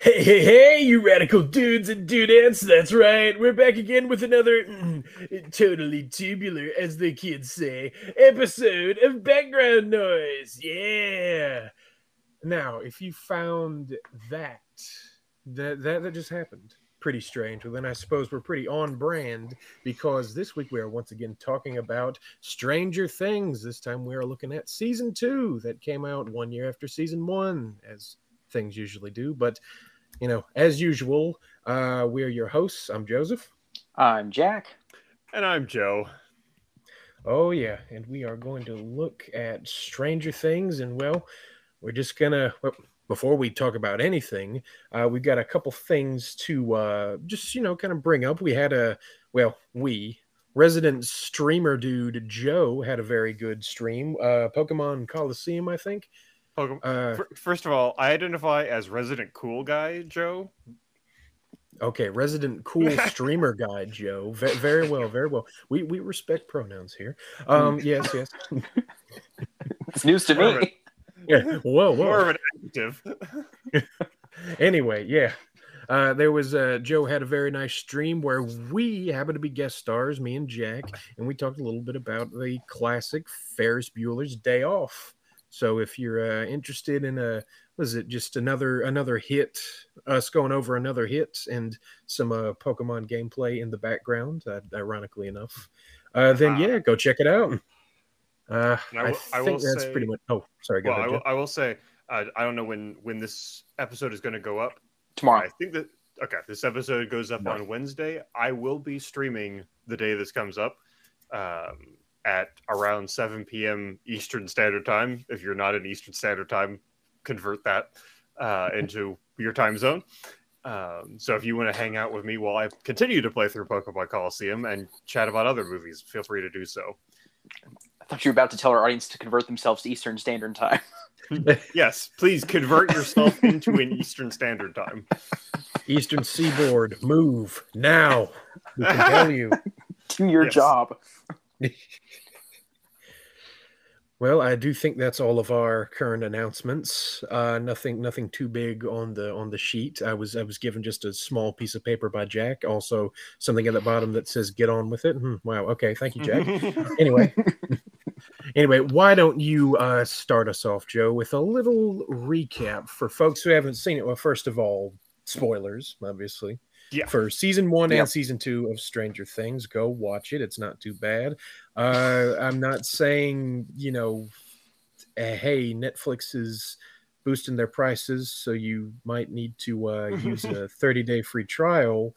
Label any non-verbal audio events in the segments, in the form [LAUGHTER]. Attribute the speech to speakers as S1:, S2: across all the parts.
S1: Hey, hey, hey, you radical dudes and dudettes. That's right. We're back again with another mm, totally tubular, as the kids say, episode of Background Noise. Yeah. Now, if you found that, that, that, that just happened pretty strange, well, then I suppose we're pretty on brand because this week we are once again talking about Stranger Things. This time we are looking at season two that came out one year after season one, as things usually do. But you know, as usual, uh, we're your hosts. I'm Joseph.
S2: I'm Jack.
S3: And I'm Joe.
S1: Oh, yeah. And we are going to look at Stranger Things. And, well, we're just going to, well, before we talk about anything, uh, we've got a couple things to uh, just, you know, kind of bring up. We had a, well, we, resident streamer dude Joe had a very good stream. Uh, Pokemon Colosseum, I think.
S3: Pokemon. Uh, First of all, I identify as resident cool guy, Joe.
S1: Okay, resident cool [LAUGHS] streamer guy, Joe. V- very well, very well. We we respect pronouns here. Um, [LAUGHS] yes, yes.
S2: it's news to me.
S1: Yeah. Whoa, whoa.
S3: More of an adjective. [LAUGHS]
S1: anyway, yeah. Uh, there was uh, Joe had a very nice stream where we happened to be guest stars, me and Jack, and we talked a little bit about the classic Ferris Bueller's Day Off. So if you're uh, interested in a was it just another another hit, us going over another hit and some uh, Pokemon gameplay in the background, uh, ironically enough, uh, then
S3: Uh-huh.
S1: yeah, go check it out. Uh,
S3: And I
S1: I,
S3: will-
S1: think that's
S3: say-
S1: pretty much. Oh, sorry. Go
S3: well, I
S1: ahead.
S3: will, I will say, uh, I don't know when when this episode is going to go up.
S2: Tomorrow.
S3: I think that okay, this episode goes up
S1: No.
S3: on Wednesday. I will be streaming the day this comes up um, at around 7 p.m. Eastern Standard Time. If you're not in Eastern Standard Time, convert that uh, [LAUGHS] into your time zone. Um, so if you want to hang out with me while I continue to play through Pokemon Colosseum and chat about other movies, feel free to do so.
S2: I thought you were about to tell our audience to convert themselves to Eastern Standard Time. [LAUGHS]
S3: Yes, please convert yourself [LAUGHS] into an Eastern Standard Time.
S1: Eastern Seaboard, move now. We can tell you.
S2: Do your
S3: Yes.
S2: job. [LAUGHS]
S1: Well, I do think that's all of our current announcements. Uh, nothing, nothing too big on the on the sheet. I was I was given just a small piece of paper by Jack. Also, something at the bottom that says "Get on with it." Hmm, wow. Okay. Thank you, Jack. [LAUGHS] anyway, anyway, why don't you uh, start us off, Joe, with a little recap for folks who haven't seen it? Well, first of all, spoilers, obviously.
S3: Yeah.
S1: For season one
S2: Yep.
S1: and season two of Stranger Things, go watch it. It's not too bad. Uh, I'm not saying, you know, uh, hey, Netflix is boosting their prices, so you might need to uh, use a [LAUGHS] 30 day free trial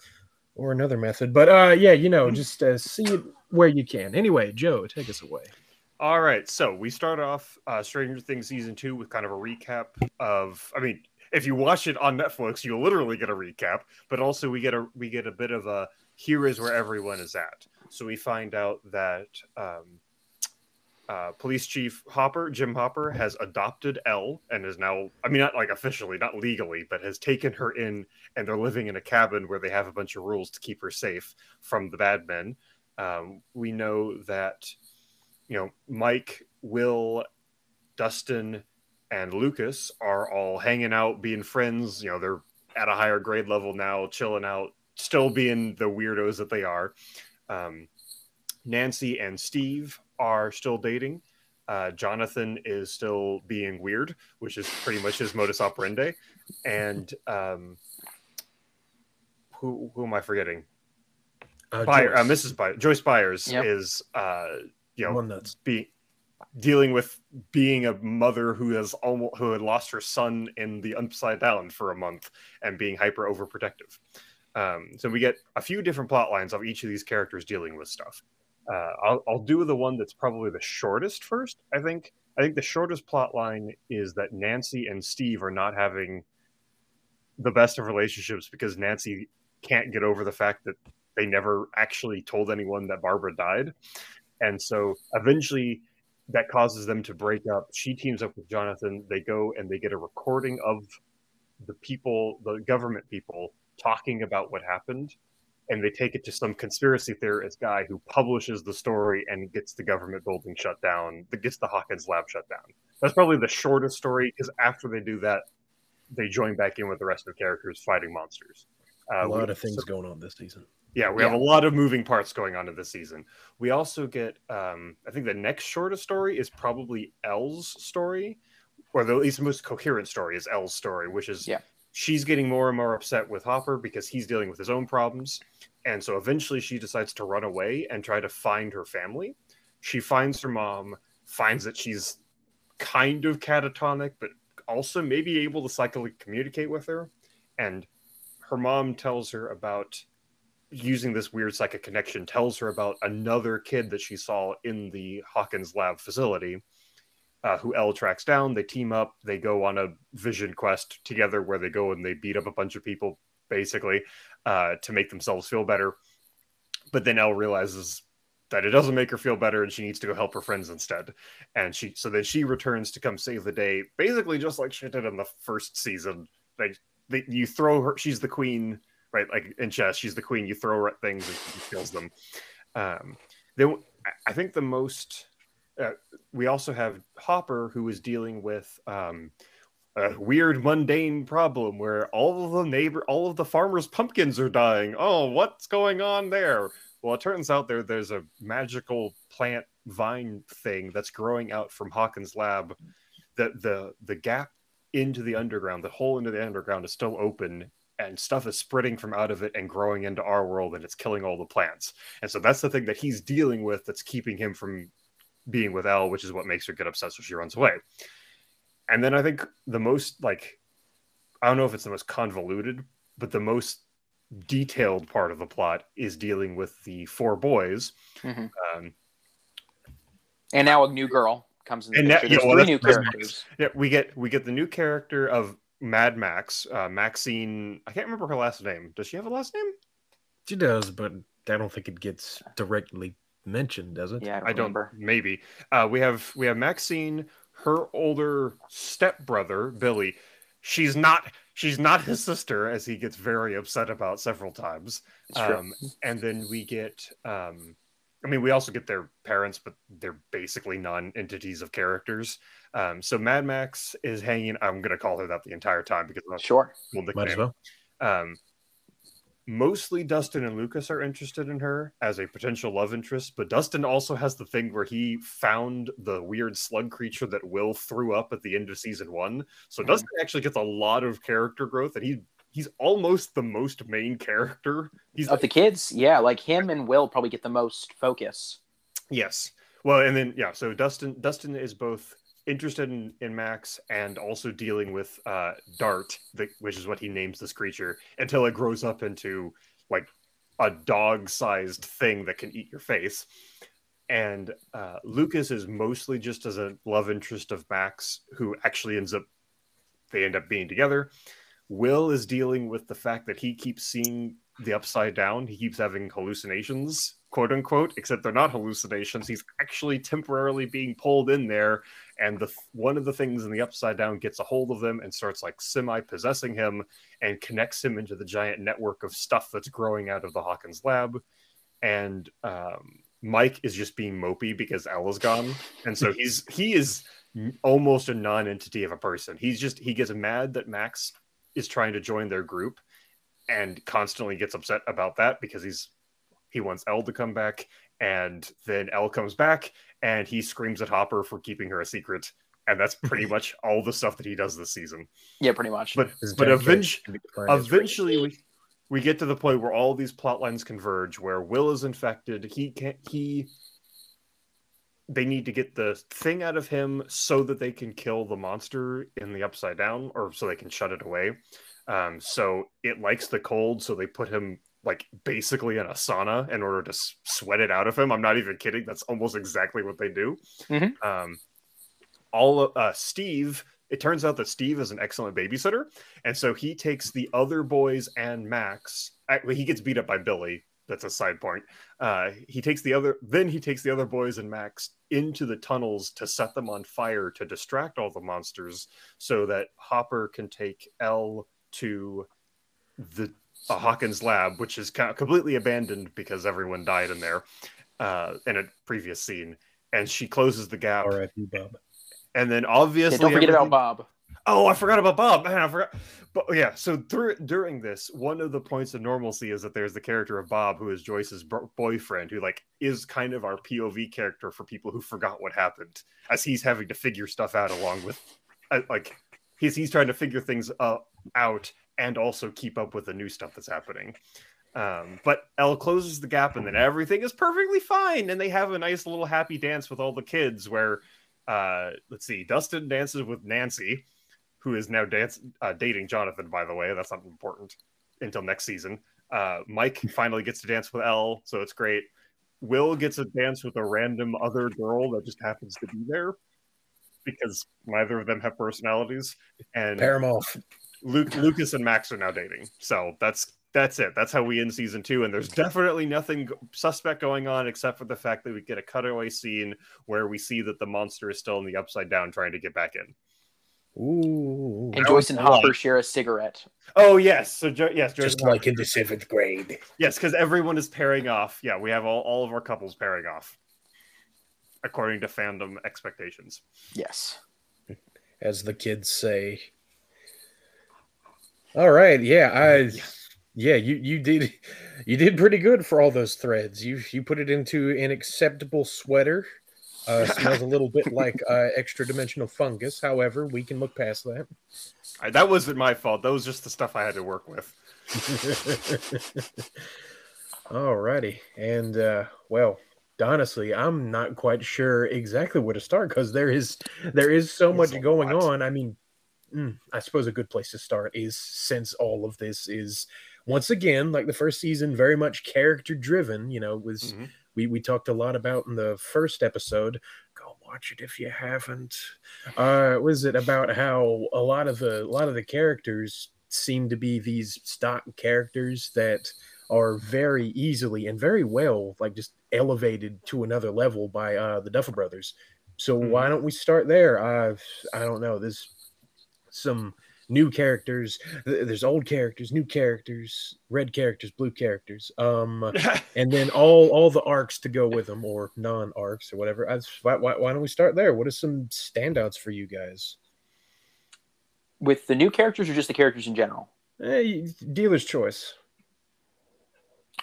S1: or another method. But uh, yeah, you know, just uh, see it where you can. Anyway, Joe, take us away.
S3: All right, so we start off uh, Stranger Things season two with kind of a recap of. I mean, if you watch it on Netflix, you'll literally get a recap, but also we get a we get a bit of a here is where everyone is at. So we find out that um, uh, Police Chief Hopper, Jim Hopper, has adopted El and is now. I mean, not like officially, not legally, but has taken her in, and they're living in a cabin where they have a bunch of rules to keep her safe from the bad men. Um, we know that you know, Mike, Will, Dustin, and Lucas are all hanging out, being friends. You know, they're at a higher grade level now, chilling out, still being the weirdos that they are. Um, Nancy and Steve are still dating. Uh, Jonathan is still being weird, which is pretty much his modus operandi. And um, who who am I forgetting?
S1: Uh,
S3: Byer, uh,
S1: Joyce,
S3: Mrs. Byers, Joyce Byers
S2: Yep.
S3: is, uh, you know,
S1: one nuts.
S3: be dealing with being a mother who has almost who had lost her son in the upside down for a month and being hyper overprotective. Um, so we get a few different plot lines of each of these characters dealing with stuff. Uh, I'll, I'll do the one that's probably the shortest first. I think. I think the shortest plot line is that Nancy and Steve are not having the best of relationships because Nancy can't get over the fact that they never actually told anyone that Barbara died. And so eventually that causes them to break up. She teams up with Jonathan. They go and they get a recording of the people, the government people, talking about what happened. And they take it to some conspiracy theorist guy who publishes the story and gets the government building shut down, that gets the Hawkins lab shut down. That's probably the shortest story because after they do that, they join back in with the rest of the characters fighting monsters.
S1: a
S3: Uh, we-
S1: lot of things
S3: so-
S1: going on this season.
S3: Yeah, we have a lot of moving parts going on in this season. We also get, um, I think the next shortest story is probably El's story, or the at least most coherent story is El's story, which is
S2: Yeah.
S3: she's getting more and more upset with Hopper because he's dealing with his own problems. And so eventually she decides to run away and try to find her family. She finds her mom, finds that she's kind of catatonic, but also maybe able to psychically communicate with her. And her mom tells her about using this weird psychic connection tells her about another kid that she saw in the Hawkins lab facility uh, who El tracks down. They team up, they go on a vision quest together where they go and they beat up a bunch of people basically uh, to make themselves feel better. But then El realizes that it doesn't make her feel better and she needs to go help her friends instead. And she so then she returns to come save the day, basically just like she did in the first season. Like they, you throw her, she's the queen right? Like in chess, she's the queen. You throw at things and she kills them. Um, then I- think the most. Uh, we also have Hopper, who is dealing with um, a weird, mundane problem where all of the neighbor, all of the farmers' pumpkins are dying. Oh, what's going on there? Well, it turns out there there's a magical plant vine thing that's growing out from Hawkins' lab. The the the gap into the underground, the hole into the underground is still open, and stuff is spreading from out of it and growing into our world, and it's killing all the plants. And so that's the thing that he's dealing with that's keeping him from being with El, which is what makes her get obsessed when she runs away. And then I think the most like I don't know if it's the most convoluted, but the most detailed part of the plot is dealing with the four boys.
S2: Mhm.
S3: Um,
S2: And now a new girl comes in the
S3: And now- yeah, well,
S2: three new characters.
S3: yeah, we get we get the new character of Mad Max, uh, Maxine. I can't remember her last name. Does she have a last name?
S1: She does, but I don't think it gets directly mentioned, does it?
S2: Yeah, I don't,
S3: I don't.
S2: remember.
S3: Maybe. Uh, we have we have Maxine, her older stepbrother Billy. She's not she's not his sister, as he gets very upset about several times.
S2: It's true.
S3: Um, and then we get. Um, I mean, we also get their parents, but they're basically non-entities of characters. Um, so Mad Max is hanging. I'm going to call her that the entire time because that's
S2: Sure.
S3: cool
S1: Might as well.
S3: um, mostly Dustin and Lucas are interested in her as a potential love interest, but Dustin also has the thing where he found the weird slug creature that Will threw up at the end of season one. So
S2: Mhm.
S3: Dustin actually gets a lot of character growth, and he he's almost the most main character. He's
S2: Of the kids, yeah, like him and Will probably get the most focus.
S3: Yes. Well, and then yeah, so Dustin Dustin is both interested in, in Max and also dealing with uh Dart, the, which is what he names this creature, until it grows up into like a dog-sized thing that can eat your face. And uh, Lucas is mostly just as a love interest of Max, who actually ends up they end up being together. Will is dealing with the fact that he keeps seeing the upside down. He keeps having hallucinations, quote unquote, except they're not hallucinations. He's actually temporarily being pulled in there, and the one of the things in the upside down gets a hold of him and starts like semi possessing him and connects him into the giant network of stuff that's growing out of the Hawkins lab. And um, Mike is just being mopey because Ella's gone, and so he's he is almost a non-entity of a person. He's just he gets mad that Max is trying to join their group and constantly gets upset about that because he's he wants El to come back and then El comes back and he screams at Hopper for keeping her a secret and that's pretty [LAUGHS] much all the stuff that he does this season.
S2: Yeah, pretty much.
S3: But
S1: His
S3: but eventually
S1: can be defined as
S3: eventually we we get to the point where all these plot lines converge where Will is infected. He can't he they need to get the thing out of him so that they can kill the monster in the upside down or so they can shut it away. Um, so it likes the cold, so they put him like basically in a sauna in order to sweat it out of him. I'm not even kidding. That's almost exactly what they do.
S2: Mhm.
S3: Um, all of, uh, Steve. It turns out that Steve is an excellent babysitter, and so he takes the other boys and Max. He gets beat up by Billy. That's a side point. Uh, he takes the other, then he takes the other boys and Max into the tunnels to set them on fire to distract all the monsters, so that Hopper can take El to the uh, Hawkins lab, which is kind completely abandoned because everyone died in there uh, in a previous scene. And she closes the gap,
S1: R.I.P. Bob.
S3: and then obviously,
S2: yeah, don't forget about Bob.
S3: Oh, I forgot about Bob. Man, I forgot. But yeah, so through, during this, one of the points of normalcy is that there's the character of Bob, who is Joyce's bro- boyfriend, who like is kind of our POV character for people who forgot what happened, as he's having to figure stuff out along with, uh, like, he's he's trying to figure things uh, out and also keep up with the new stuff that's happening. Um, but El closes the gap, and then everything is perfectly fine, and they have a nice little happy dance with all the kids. Where, uh, let's see, Dustin dances with Nancy who is now dance uh, dating Jonathan. By the way, that's not important until next season. Uh, Mike [LAUGHS] finally gets to dance with El, so it's great. Will gets a dance with a random other girl that just happens to be there because neither of them have personalities. And
S1: Paramoff.
S3: Luke, Lucas and Max are now dating, so that's that's it. That's how we end season two, and there's definitely nothing suspect going on except for the fact that we get a cutaway scene where we see that the monster is still in the upside down trying to get back in.
S1: Ooh.
S2: And Joyce and Hopper share a cigarette.
S3: Oh yes, so jo- yes, Joyce
S1: Just
S3: and
S1: like in the seventh grade.
S3: yes, because everyone is pairing off. Yeah, we have all, all of our couples pairing off according to fandom expectations.
S2: Yes.
S1: as the kids say. All right, yeah, I yeah, you you did you did pretty good for all those threads. You you put it into an acceptable sweater. Uh, smells a little bit like uh, extra dimensional fungus. However, we can look past that.
S3: I, that wasn't my fault. That was just the stuff I had to work with. [LAUGHS]
S1: Alrighty, and uh, well, honestly, I'm not quite sure exactly where to start because there is there is so
S3: There's
S1: much going
S3: lot.
S1: on. I mean, mm, I suppose a good place to start is since all of this is once again like the first season, very much character driven. You know, was
S3: Mhm.
S1: We we talked a lot about in the first episode. Go watch it if you haven't. Uh, was it about how a lot of the a lot of the characters seem to be these stock characters that are very easily and very well like just elevated to another level by uh the Duffer brothers. So
S3: Mhm.
S1: why don't we start there? Uh, I don't know. There's some new characters. There's old characters, new characters, red characters, blue characters. Um, [LAUGHS] and then all all the arcs to go with them, or non arcs, or whatever. I, why, why, why don't we start there? What are some standouts for you guys?
S2: With the new characters or just the characters in general?
S1: Hey, dealer's choice.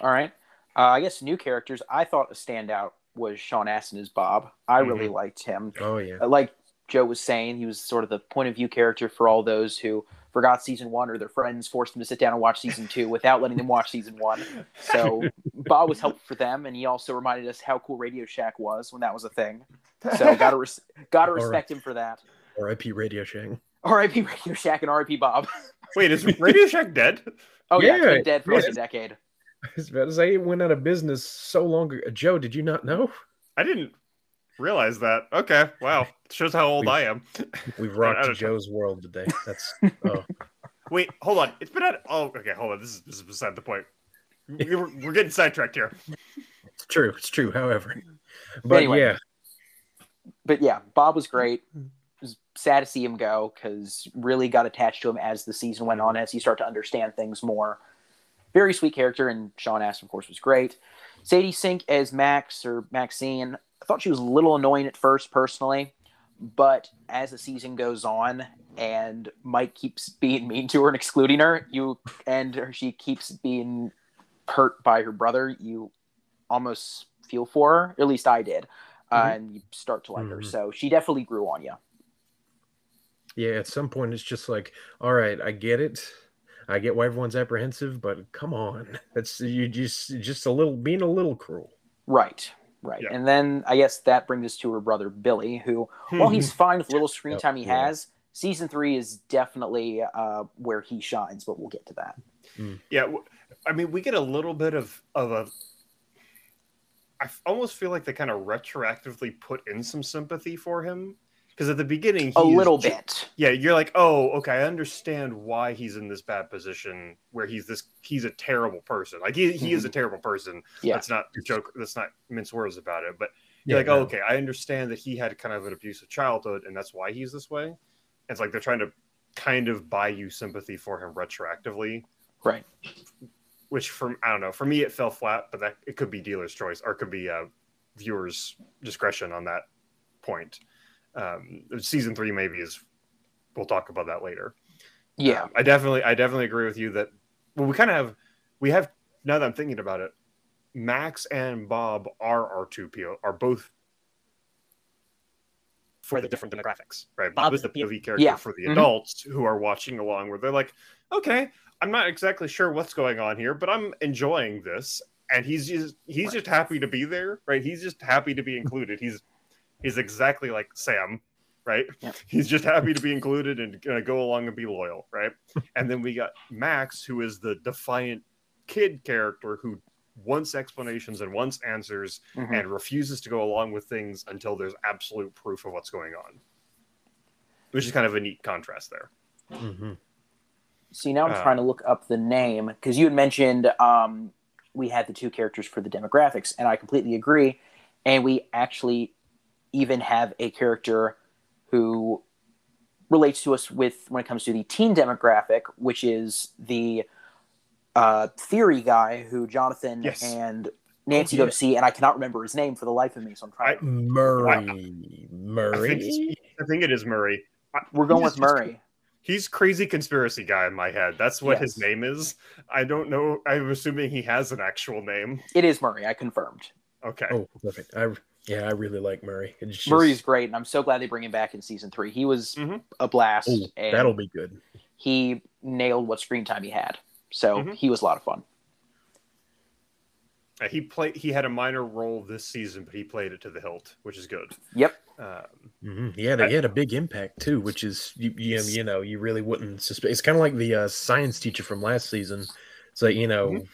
S2: All right. Uh, I guess new characters. I thought a standout was Sean Astin as Bob. I really liked him.
S1: Oh yeah.
S2: Uh, Like Joe was saying, he was sort of the point of view character for all those who forgot season one or their friends forced them to sit down and watch season two without letting them watch season one. So [LAUGHS] Bob was helpful for them, and he also reminded us how cool Radio Shack was when that was a thing. So gotta res- gotta
S1: right.
S2: respect him for that.
S1: R.I.P. Radio Shack.
S2: R.I.P. Radio Shack and R.I.P. Bob. [LAUGHS]
S3: Wait, is Radio Shack dead?
S2: Oh yeah, it's
S1: Yeah,
S2: been dead for like a decade.
S1: I was about to say it went out of business so long ago. Joe, did you not know?
S3: I didn't realize that. Okay, wow. Shows how old
S1: We-
S3: I am. [LAUGHS]
S1: We've [LAUGHS]
S3: I
S1: rocked
S3: don't know.
S1: Joe's world today. That's [LAUGHS] oh.
S3: Wait, hold on. It's been at. Oh, okay. Hold on. This is this is beside the point. We- We're, we're getting sidetracked here.
S1: It's true. It's true. However, but
S2: Anyway.
S1: yeah,
S2: But yeah, Bob was great. It was sad to see him go because really got attached to him as the season went on, as you start to understand things more. Very sweet character, and Sean Astin, of course, was great. Sadie Sink as Max or Maxine. I thought she was a little annoying at first, personally, but as the season goes on and Mike keeps being mean to her and excluding her, you and she keeps being hurt by her brother, you almost feel for her. At least I did, uh,
S1: Mhm.
S2: and you start to like her.
S1: Mhm.
S2: So she definitely grew on you.
S1: yeah. At some point, it's just like, all right, I get it. I get why everyone's apprehensive, but come on, [LAUGHS] that's you just just a little being a little cruel.
S2: Right, right.
S3: Yeah.
S2: And then I guess that brings us to her brother Billy, who, while he's fine with little [LAUGHS] screen
S1: Yep,
S2: time he
S1: yeah.
S2: has, season three is definitely uh, where he shines. But we'll get to that.
S3: Yeah, w- I mean, we get a little bit of of a. I f- almost feel like they kind of retroactively put in some sympathy for him because at the beginning,
S2: A little
S3: ju-
S2: bit.
S3: Yeah, you're like, oh, okay, I understand why he's in this bad position where he's this he's a terrible person. Like he, he is a terrible person.
S2: Mm-hmm. Yeah.
S3: That's not joke. That's not mince words about it. But you're
S1: Yeah,
S3: like,
S1: no.
S3: oh, okay, I understand that he had kind of an abusive childhood, and that's why he's this way. It's like they're trying to kind of buy you sympathy for him retroactively,
S2: Right.
S3: which from I don't know. For me, it fell flat, but that it could be dealer's choice or it could be uh, viewers' discretion on that point. Um, season three maybe is we'll talk about that later.
S2: Yeah.
S3: Um, I definitely I definitely agree with you that well we kind of have we have now that I'm thinking about it, Max and Bob are our two PO are both for the different demographics, right? Bob is the POV character
S2: Yeah.
S3: for the
S2: Mhm.
S3: adults who are watching along, where they're like, okay, I'm not exactly sure what's going on here, but I'm enjoying this, and he's just he's just happy to be there, right? He's just happy to be included. He's he's exactly like Sam, right?
S2: Yep. [LAUGHS]
S3: He's just happy to be included and gonna go along and be loyal, right? [LAUGHS] and then we got Max, who is the defiant kid character who wants explanations and wants answers
S2: Mhm.
S3: and refuses to go along with things until there's absolute proof of what's going on. Which is kind of a neat contrast there.
S1: Mm-hmm.
S2: See, now I'm
S3: Uh,
S2: trying to look up the name because you had mentioned um, we had the two characters for the demographics, and I completely agree. And we actually even have a character who relates to us with when it comes to the teen demographic, which is the uh, theory guy who Jonathan
S3: Yes.
S2: and Nancy
S1: Oh,
S2: go to see, and I cannot remember his name for the life of me. So I'm trying.
S1: Murray.
S3: I think,
S1: Murray.
S3: I think it is Murray.
S2: We're going
S3: he's
S2: with
S3: just-
S2: Murray.
S3: He's crazy conspiracy guy in my head. That's what his name is. I don't know. I'm assuming he has an actual name.
S2: It is Murray. I confirmed.
S3: Okay.
S1: Oh, perfect. I yeah, I really like Murray. It's just,
S2: Murray's great, and I'm so glad they bring him back in season three. He was
S3: Mhm.
S2: a blast,
S1: Oh,
S2: and
S1: that'll be good.
S2: he nailed what screen time he had. So
S3: Mhm.
S2: he was a lot of fun.
S3: Uh, he played. He had a minor role this season, but he played it to the hilt, which is good.
S2: Yep.
S3: Um,
S1: hmm He had a, he had a big impact too, which is you you, you know you really wouldn't suspect. It's kind of like the uh, science teacher from last season. It's like you know,
S3: Mhm.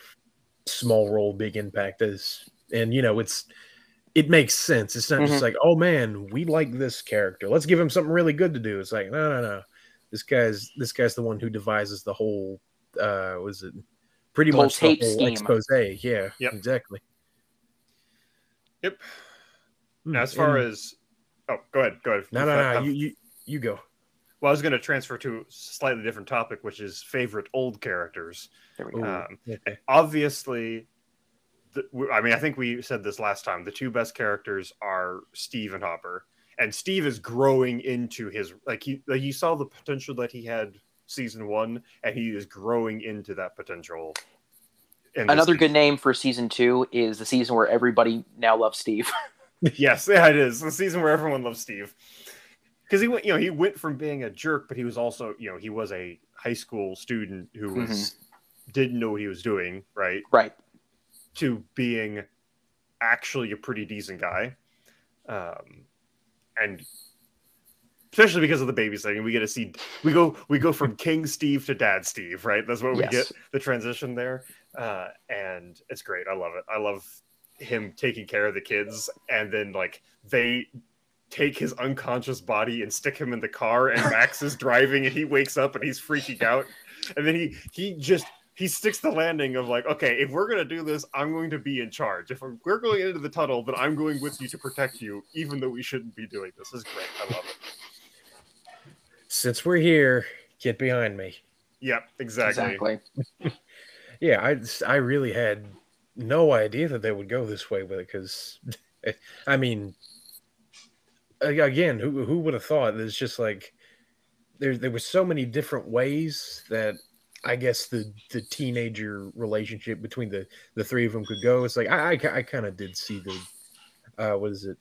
S1: small role, big impact. Is and you know it's it makes sense. It's not
S2: Mhm.
S1: just like oh man, we like this character. Let's give him something really good to do. It's like no no no, this guy's this guy's the one who devises the whole. uh Was it pretty
S2: The whole
S1: much
S2: tape
S1: the whole
S2: scheme.
S1: expose? Yeah,
S3: Yep.
S1: exactly.
S3: Yep.
S1: Hmm,
S3: Now, as far
S1: and-
S3: as oh, go ahead, go ahead.
S1: no
S3: You
S1: no
S3: fi-
S1: no, you you you go.
S3: Well, I was going to transfer to a slightly different topic, which is favorite old characters.
S2: There we go.
S3: Um,
S1: okay.
S3: obviously, the, I mean, I think we said this last time. The two best characters are Steve and Hopper, and Steve is growing into his like he like you saw the potential that he had season one, and he is growing into that potential. in
S2: Another good name for season two is the season where everybody now loves Steve. [LAUGHS]
S3: yes, yeah, it is the season where everyone loves Steve because he went, you know, he went from being a jerk, but he was also, you know, he was a high school student who mm-hmm. was didn't know what he was doing, right?
S2: right.
S3: To being actually a pretty decent guy. Um, and especially because of the babysitting, we get to see we go we go from King Steve to Dad Steve, right? That's what we
S2: Yes.
S3: get the transition there, uh, and it's great. I love it. I love him taking care of the kids, and then like they take his unconscious body and stick him in the car, and Max is driving, and he wakes up and he's freaking out, and then he he just he sticks the landing of like, okay, if we're gonna do this, I'm going to be in charge. If we're going into the tunnel, then I'm going with you to protect you, even though we shouldn't be doing this. This is great. I love it.
S1: Since we're here, get behind me.
S3: Yep, exactly.
S2: Exactly. [LAUGHS]
S1: Yeah, I I really had no idea that they would go this way with it because, [LAUGHS] I mean, again, who who would have thought? There's just like there there were so many different ways that I guess the the teenager relationship between the the three of them could go. It's like I I, I kind of did see the uh what is it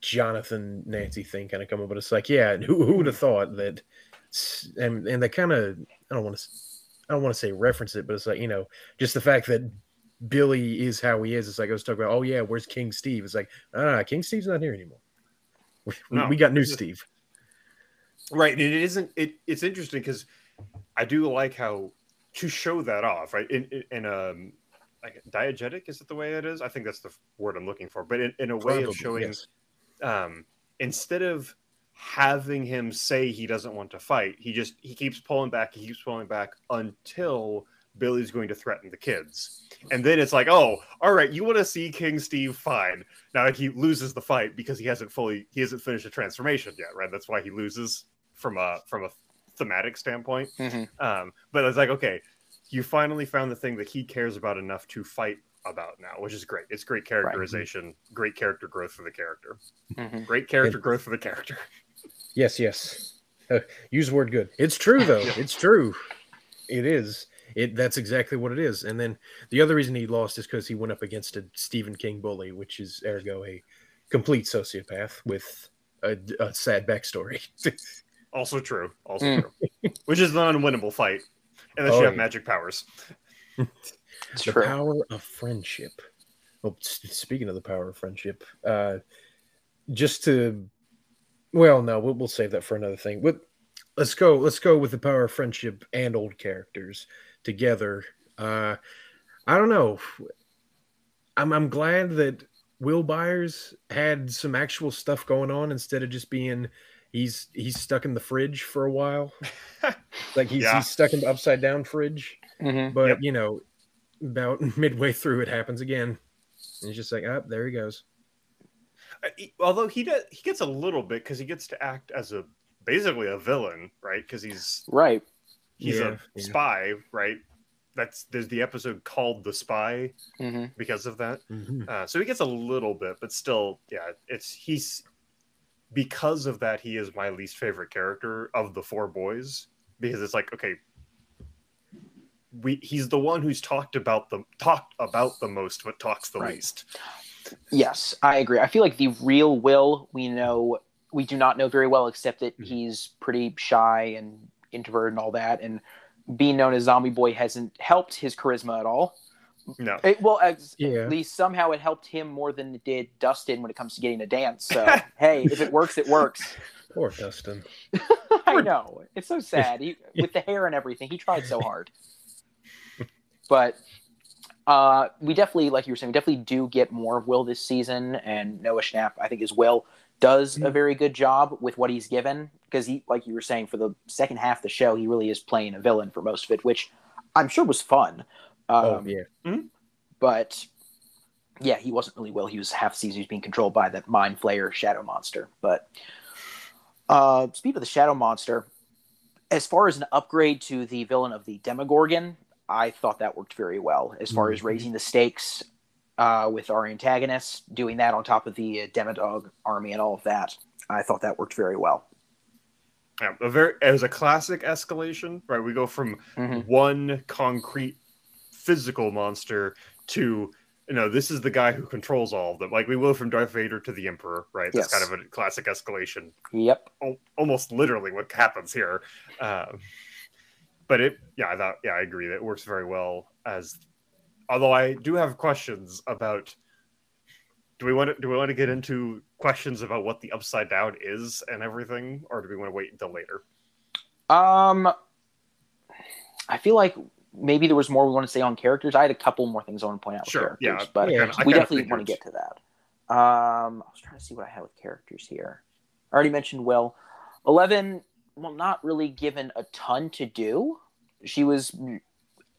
S1: Jonathan Nancy thing kind of come up, but it's like yeah, who who would have thought that? And and they kind of I don't want to I don't want to say reference it, but it's like you know just the fact that Billy is how he is. It's like I was talking about. Oh yeah, where's King Steve? It's like ah, King Steve's not here anymore. We,
S3: No.
S1: we got new Steve.
S3: Right, and it isn't. It it's interesting because I do like how to show that off, right? In in, in um like diegetic is it the way it is? I think that's the word I'm looking for. But in, in a way of showing,
S1: yes.
S3: um, instead of having him say he doesn't want to fight, he just he keeps pulling back. He keeps pulling back until Billy's going to threaten the kids, and then it's like, oh, all right, you want to see King Steve? Fine. Now he loses the fight because he hasn't fully he hasn't finished the transformation yet, right? That's why he loses from a from a thematic standpoint.
S2: Mhm.
S3: Um, but it's like, okay, you finally found the thing that he cares about enough to fight about now, which is great. It's great characterization, great character growth for the character,
S2: Mhm.
S3: great character growth for the character. [LAUGHS]
S1: Yes, yes. Use the word good. It's true though. It's true. It is. It that's exactly what it is. And then the other reason he lost is because he went up against a Stephen King bully, which is ergo a complete sociopath with a, a sad backstory. [LAUGHS]
S3: Also true. Also
S2: Mm.
S3: true. Which is an unwinnable fight, unless
S1: Oh,
S3: you have
S1: yeah.
S3: magic powers. [LAUGHS]
S2: It's
S1: the
S2: true.
S1: power of friendship. Well, speaking of the power of friendship, uh, just to, well, no, we'll, we'll save that for another thing. But let's go. Let's go with the power of friendship and old characters together. Uh, I don't know. I'm I'm glad that Will Byers had some actual stuff going on instead of just being he's he's stuck in the fridge for a while. [LAUGHS] like he's
S3: Yeah.
S1: he's stuck in the upside down fridge.
S2: Mhm.
S1: But
S3: Yep.
S1: you know, about [LAUGHS] midway through, it happens again. And he's just like, "Up there he goes."
S3: Uh, he- Although he does, he gets a little bit because he gets to act as a basically a villain, right? Because he's
S2: Right.
S3: he's
S1: Yeah,
S3: a
S1: yeah.
S3: spy, right? That's there's the episode called "The Spy"
S2: hmm
S3: because of that.
S1: Mhm.
S3: Uh, so he gets a little bit, but still, yeah, it's he's because of that he is my least favorite character of the four boys because it's like okay, we he's the one who's talked about the talked about the most but talks the
S2: Right.
S3: least.
S2: Yes, I agree. I feel like the real Will we know we do not know very well, except that
S3: Mhm.
S2: he's pretty shy and introverted and all that. And being known as Zombie Boy hasn't helped his charisma at all.
S3: No,
S2: It, well, at
S1: Yeah.
S2: at least somehow it helped him more than it did Dustin when it comes to getting a dance. So [LAUGHS] hey, if it works, it works.
S1: Poor Dustin. [LAUGHS]
S2: I know it's so sad. He, [LAUGHS] with the hair and everything, he tried so hard. But uh, we definitely, like you were saying, we definitely do get more of Will this season, and Noah Schnapp, I think, as well, does a very good job with what he's given because he, like you were saying, for the second half of the show, he really is playing a villain for most of it, which I'm sure was fun. Um,
S1: oh yeah.
S2: but yeah, he wasn't really well. He was half the season. He was being controlled by that mind flayer shadow monster. But uh, speaking of the shadow monster, as far as an upgrade to the villain of the Demogorgon, I thought that worked very well. As far as
S1: Mhm.
S2: raising the stakes uh, with our antagonists, doing that on top of the uh, Demodog army and all of that, I thought that worked very well.
S3: Yeah, a very it was a classic escalation, right? We go from
S2: Mhm.
S3: one concrete physical monster to you know this is the guy who controls all of them. Like we go from Darth Vader to the Emperor, right? That's
S2: Yes.
S3: kind of a classic escalation.
S2: Yep.
S3: Al- almost literally what happens here. Um, but it, yeah, I thought, yeah, I agree. That it works very well. As although I do have questions about. Do we want to do we want to get into questions about what the upside down is and everything, or do we want to wait until later?
S2: Um, I feel like maybe there was more we want to say on characters. I had a couple more things I want to point out with
S3: Sure, yeah,
S2: characters, but
S1: Yeah.
S2: we definitely want to get to that. Um, I was trying to see what I had with characters here. I already mentioned Will. Eleven, well, not really given a ton to do. She was,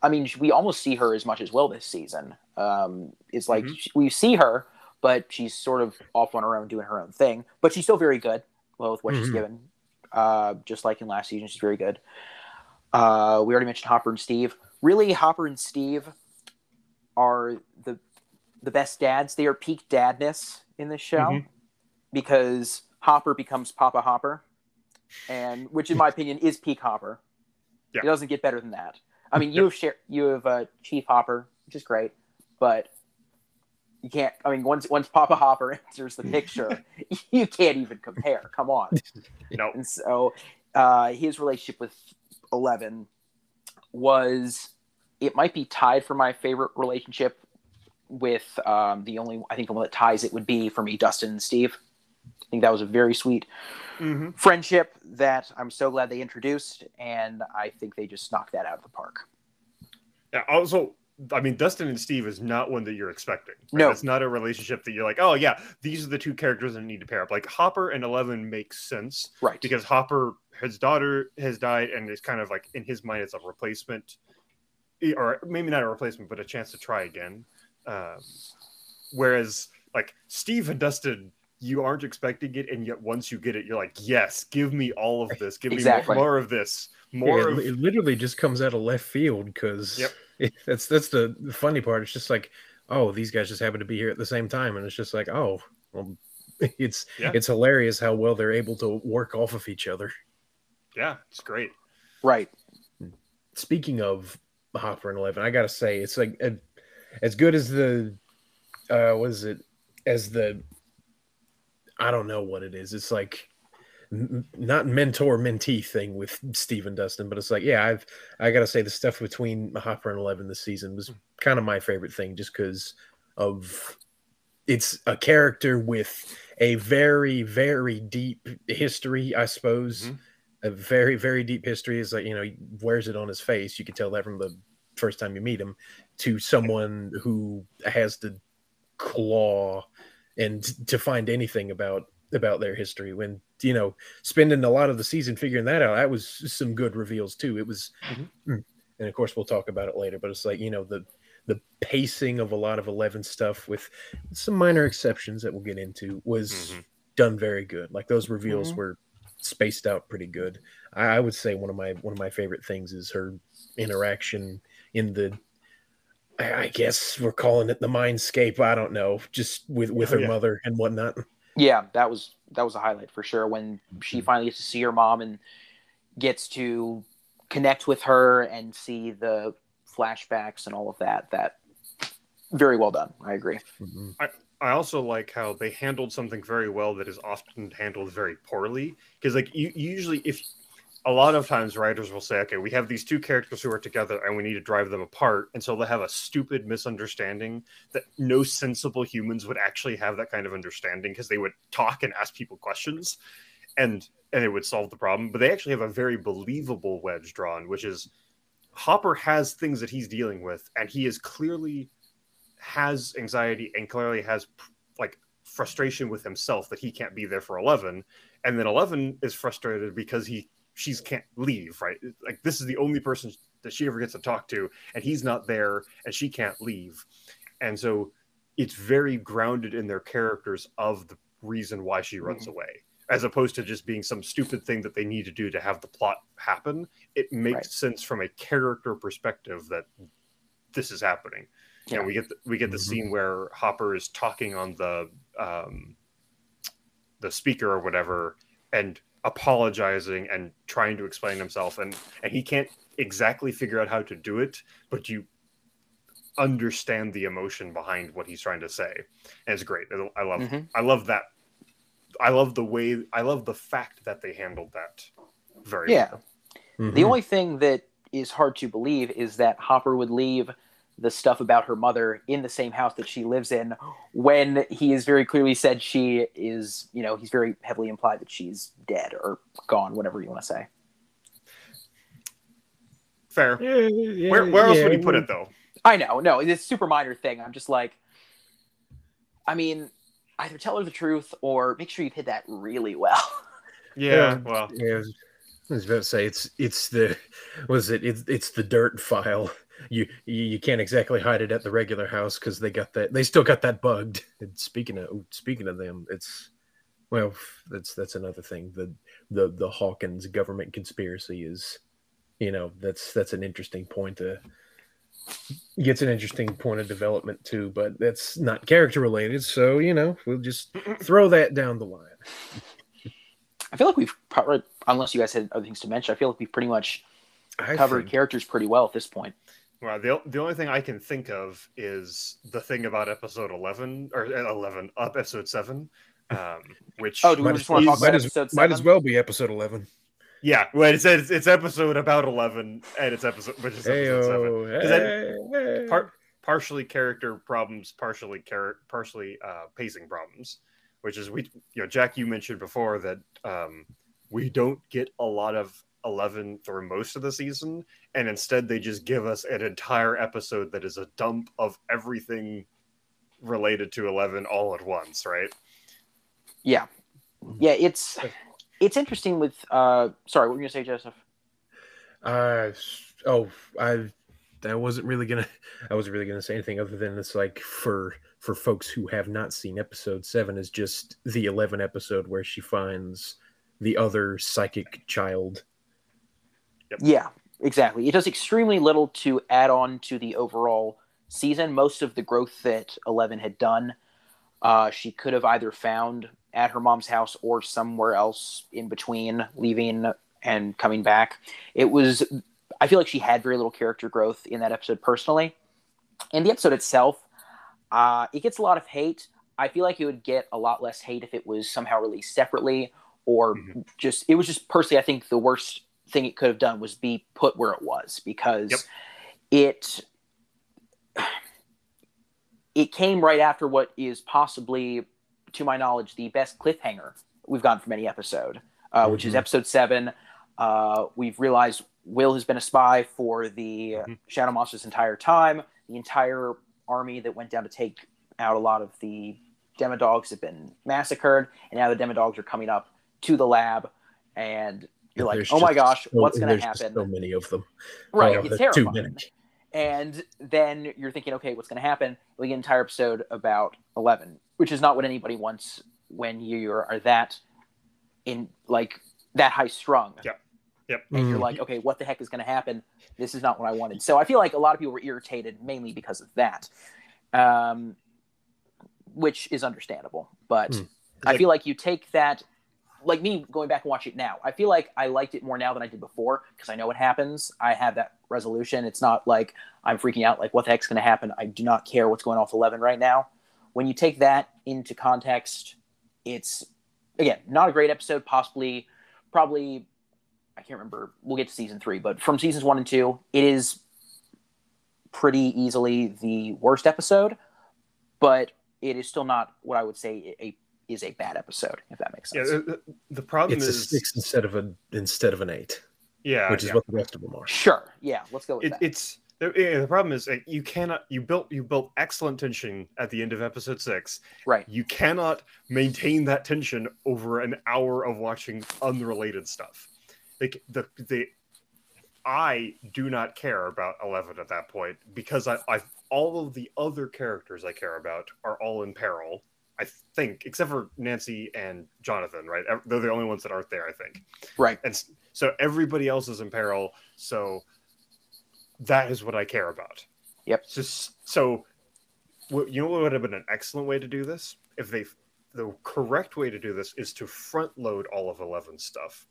S2: I mean, we almost see her as much as Will this season. Um, it's like
S3: Mhm.
S2: we see her, but she's sort of off on her own doing her own thing. But she's still very good. Well, with what she's
S1: Mhm.
S2: given, uh, just like in last season, she's very good. Uh, we already mentioned Hopper and Steve. Really, Hopper and Steve are the the best dads. They are peak dadness in this show
S3: Mhm.
S2: because Hopper becomes Papa Hopper, and which, in my opinion, is peak Hopper.
S3: Yeah.
S2: It doesn't get better than that. I mean, you have share, you have uh, Chief Hopper, which is great, but you can't. I mean, once once Papa Hopper [LAUGHS] enters the picture, [LAUGHS] you can't even compare. Come on. [LAUGHS]
S3: No,
S2: And so uh, his relationship with Eleven was it might be tied for my favorite relationship with um, the only I think the one that ties it would be for me Dustin and Steve. I think that was a very sweet
S3: Mhm.
S2: friendship that I'm so glad they introduced, and I think they just knocked that out of the park.
S3: Yeah. Also, I mean, Dustin and Steve is not one that you're expecting. right?
S2: No.
S3: it's not a relationship that you're like, oh yeah, these are the two characters that need to pair up. Like Hopper and Eleven makes sense
S2: Right.
S3: because Hopper, his daughter has died, and it's kind of like in his mind, it's a replacement, Eh, or maybe not a replacement, but a chance to try again. Um, whereas, like Steve and Dustin, you aren't expecting it, and yet once you get it, you're like, yes, give me all of this, give
S2: Exactly.
S3: me more, more of this,
S1: Yeah,
S3: more
S1: it,
S3: of
S1: it literally just comes out of left field because
S3: Yep. [LAUGHS]
S1: that's that's the, the funny part. It's just like, oh, these guys just happen to be here at the same time, and it's just like, oh, well, [LAUGHS] it's
S3: Yeah.
S1: it's hilarious how well they're able to work off of each other.
S3: Yeah, it's great.
S2: Right.
S1: Speaking of Hopper and Eleven, I gotta say it's like a, as good as the uh what is it as the I don't know what it is. It's like not mentor mentee thing with Stephen Dustin, but it's like yeah, I've I gotta say the stuff between Hopper and Eleven this season was kind of my favorite thing, just because of it's a character with a very very deep history, I suppose.
S3: Mhm.
S1: A very very deep history is like you know he wears it on his face. You can tell that from the first time you meet him to someone who has to claw and to find anything about about their history when you know spending a lot of the season figuring that out that was some good reveals too it was
S3: Mhm.
S1: Mm. and of course we'll talk about it later but it's like you know the the pacing of a lot of 11 stuff with some minor exceptions that we'll get into was
S3: Mhm.
S1: done very good like those reveals
S2: Mhm.
S1: were spaced out pretty good I, I would say one of my one of my favorite things is her interaction in the I I guess we're calling it the mindscape. I don't know, just with with
S3: Oh,
S1: her
S3: yeah.
S1: mother and whatnot.
S2: Yeah, that was that was a highlight for sure when
S1: Mm-hmm.
S2: she finally gets to see her mom and gets to connect with her and see the flashbacks and all of that. That very well done. I agree.
S1: Mhm.
S3: I also like how they handled something very well that is often handled very poorly. Because like you you usually if a lot of times writers will say, okay, we have these two characters who are together and we need to drive them apart. And so they'll have a stupid misunderstanding that no sensible humans would actually have that kind of understanding because they would talk and ask people questions and and it would solve the problem. But they actually have a very believable wedge drawn, which is Hopper has things that he's dealing with, and he is clearly has anxiety and clearly has like frustration with himself that he can't be there for 11 and then 11 is frustrated because he she's can't leave right like this is the only person that she ever gets to talk to and he's not there and she can't leave and so it's very grounded in their characters of the reason why she runs away as opposed to just being some stupid thing that they need to do to have the plot happen it makes
S2: Right.
S3: sense from a character perspective that this is happening
S2: Yeah.
S3: and we get the, we get the
S1: Mhm.
S3: scene where Hopper is talking on the um, the speaker or whatever and apologizing and trying to explain himself and and he can't exactly figure out how to do it but you understand the emotion behind what he's trying to say and it's great i love
S2: Mhm.
S3: i love that i love the way i love the fact that they handled that very
S2: Yeah.
S3: well.
S2: The
S1: Mhm.
S2: only thing that is hard to believe is that Hopper would leave the stuff about her mother in the same house that she lives in when he is very clearly said she is, you know, he's very heavily implied that she's dead or gone, whatever you want to say.
S3: fair
S1: Yeah, yeah,
S3: where, where else would he put
S1: well,
S3: it though
S2: I know, no, it's a super minor thing. I'm just like, I mean, either tell her the truth or make sure you've hid that really well. [LAUGHS]
S3: yeah
S1: Yeah.
S3: well
S1: Yeah, I was, I was about to say it's it's the was it it's it's the dirt file. You you, can't exactly hide it at the regular house because they got that they still got that bugged. [LAUGHS] And speaking of speaking of them, it's well that's that's another thing. The the the Hawkins government conspiracy is you know that's that's an interesting point to gets an interesting point of development too, but that's not character related. So you know we'll just throw that down the line.
S2: I feel like we've probably, unless you guys had other things to mention, I feel like we've pretty much covered characters pretty well at this point.
S3: Well, the, the only thing I can think of is the thing about episode 11 or uh, 11 up episode 7 um [LAUGHS] which
S2: Oh, do we
S1: Might
S2: just
S1: as-
S2: want to talk
S1: might
S2: about
S1: as-
S2: episode
S1: Might as well be episode eleven.
S3: yeah well it says it's episode about 11 and it's episode which is episode 7 'Cause then
S1: Hey,
S3: Par- partially character problems partially char- partially uh pacing problems which is we you know Jack you mentioned before that um we don't get a lot of 11 through most of the season and instead they just give us an entire episode that is a dump of everything related to 11 all at once right
S2: Yeah, yeah. It's it's interesting with. uh Sorry, what were you gonna say, Joseph?
S1: Uh, oh, I, I wasn't really gonna, I wasn't really gonna say anything other than it's like for for folks who have not seen episode seven is just the eleven episode where she finds the other psychic child.
S2: Yeah, exactly. It does extremely little to add on to the overall season. Most of the growth that Eleven had done, uh, she could have either found at her mom's house or somewhere else in between, leaving and coming back. It was I feel like she had very little character growth in that episode personally. And the episode itself, uh, it gets a lot of hate. I feel like it would get a lot less hate if it was somehow released separately or
S3: Mhm.
S2: just it was just personally I think the worst thing it could have done was be put where it was because
S3: Yep.
S2: it it came right after what is possibly to my knowledge the best cliffhanger we've gotten from any episode uh, which is
S1: Mhm.
S2: episode 7 uh, we've realized will has been a spy for the uh,
S3: Mhm.
S2: shadow monsters entire time the entire army that went down to take out a lot of the demodogs have been massacred and now the demodogs are coming up to the lab and you're like oh my gosh
S1: so-
S2: what's going to
S1: there's just
S2: happen
S1: So many of them.
S2: right
S1: Oh,
S2: it's
S1: there's too
S2: terrifying
S1: many.
S2: and then you're thinking okay what's going to happen we get an entire episode about 11 which is not what anybody wants when you are that in like that high strung
S3: Yep. Yep.
S2: and you're like okay what the heck is going to happen this is not what i wanted so i feel like a lot of people were irritated mainly because of that um, which is understandable but
S1: Hmm.
S2: i feel like you take that like me going back and watch it now i feel like i liked it more now than i did before because i know what happens. I have that resolution. It's not like i'm freaking out like what the heck's going to happen? I do not care what's going on with 11 right now. When you take that into context it's again not a great episode possibly probably i can't remember we'll get to season three but from seasons one and two it is pretty easily the worst episode but it is still not what i would say a, is a bad episode if that makes
S3: Yeah,
S2: sense.
S3: the, the problem
S1: It's a
S3: is
S1: six instead of a instead of an eight,
S3: yeah,
S1: which is
S3: yeah.
S1: what the rest of them are.
S2: sure yeah let's go with
S3: it,
S2: that.
S3: it's the, yeah, the problem is you cannot you built you built excellent tension at the end of episode six.
S2: Right.
S3: You cannot maintain that tension over an hour of watching unrelated stuff. Like the the i do not care about 11 at that point because i i all of the other characters i care about are all in peril i think except for nancy and jonathan right? They're the only ones that aren't there i think.
S2: Right.
S3: And so everybody else is in peril so that is what i care about.
S2: Yep.
S3: just so you know what would have been an excellent way to do this? If they the correct way to do this is to front load all of 11 stuff.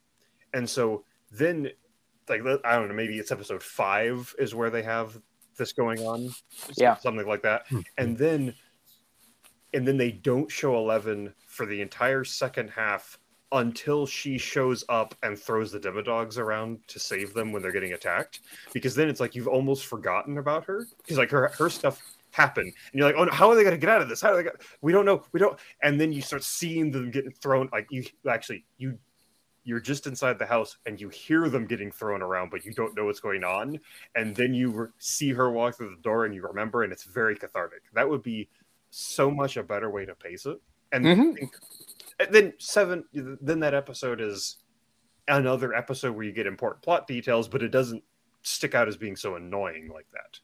S3: And so then like i don't know maybe it's episode five is where they have this going on.
S2: Yeah.
S3: something like that.
S1: Hmm.
S3: and then and then they don't show 11 for the entire second half until she shows up and throws the demodogs around to save them when they're getting attacked. Because then it's like you've almost forgotten about her. Because like her her stuff happened. And you're like oh no, how are they going to get out of this? How are they gonna... we don't know. We don't and then you start seeing them getting thrown like you actually you you're just inside the house and you hear them getting thrown around but you don't know what's going on. And then you re- see her walk through the door and you remember and it's very cathartic. That would be so much a better way to pace it. And
S2: Mhm.
S3: think- and then seven then that episode is another episode where you get important plot details but it doesn't stick out as being so annoying like that.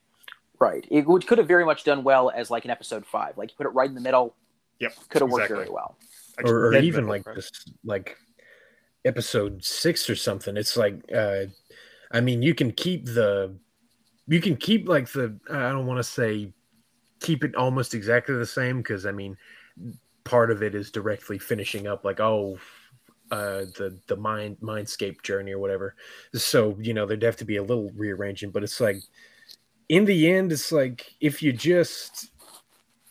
S2: Right. It would, could have very much done well as like an episode five. Like you put it right in the middle
S3: yep
S2: could have worked very well.
S1: Or, or even like
S3: right?
S1: this like episode six or something. It's like uh i mean you can keep the you can keep like the i don't want to say keep it almost exactly the same because i mean part of it is directly finishing up like oh uh the the mind mindscape journey or whatever so you know there'd have to be a little rearranging but it's like in the end it's like if you just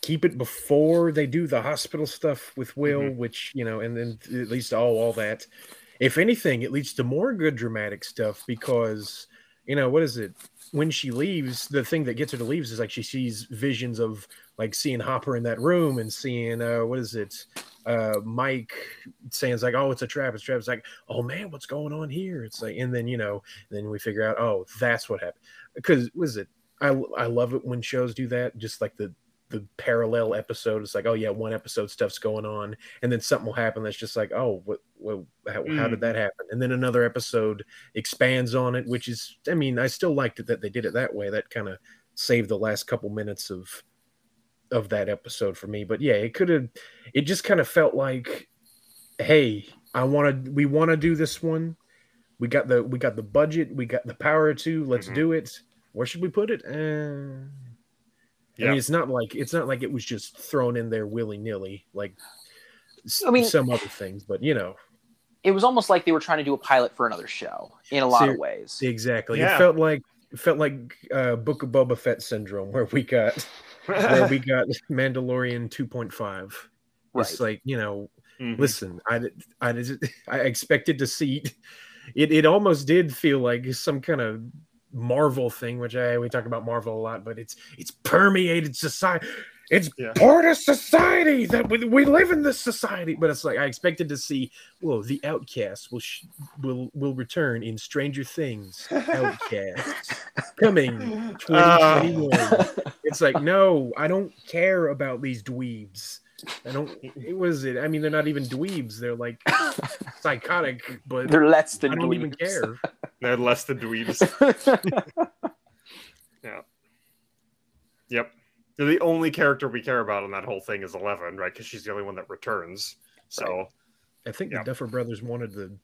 S1: keep it before they do the hospital stuff with Will, which you know, and then at least all all that. If anything, it leads to more good dramatic stuff because you know what is it? When she leaves, the thing that gets her to leaves is like she sees visions of like seeing Hopper in that room and seeing uh what is it? Uh Mike saying it's like, oh, it's a trap, it's a trap. It's like, oh man, what's going on here? It's like, and then you know, then we figure out, oh, that's what happened. Because was it? I I love it when shows do that, just like the the parallel episode. It's like, oh yeah, one episode stuff's going on, and then something will happen that's just like, oh, what, what how, how did that happen? And then another episode expands on it, which is, I mean, I still liked it that they did it that way. That kind of saved the last couple minutes of of that episode for me. But yeah, it could have. It just kind of felt like, hey, I want to. We want to do this one. We got the we got the budget. We got the power to. Let's
S3: Mhm.
S1: do it. Where should we put it? Uh, I mean, it's not like it's not like it was just thrown in there willy nilly, like
S2: I mean-
S1: some other things. But you know,
S2: it was almost like they were trying to do a pilot for another show in a lot
S1: See,
S2: of ways.
S1: Exactly.
S3: Yeah.
S1: It felt like it felt like uh, Book of Boba Fett syndrome, where we got where we got [LAUGHS] Mandalorian 2.5.
S2: Right.
S1: It's like you know,
S3: Mhm.
S1: listen, I I I expected to see it. It almost did feel like some kind of Marvel thing, which I we talk about Marvel a lot, but it's it's permeated society. It's
S3: Yeah.
S1: part of society that we, we live in this society. But it's like I expected to see. well, the Outcasts will sh- will will return in Stranger Things. [LAUGHS] Outcasts coming ah. 2021. it's like no, I don't care about these dweebs. I don't. It was it. I mean, they're not even dweebs. They're like [LAUGHS] psychotic, but
S2: They're less than.
S1: I don't even care. [LAUGHS]
S3: They're less than dweebs. [LAUGHS] Yeah. Yep. They're the only character we care about in that whole thing is Eleven, right? Because she's the only one that returns. So
S1: I think
S3: Yeah.
S1: the Duffer Brothers wanted to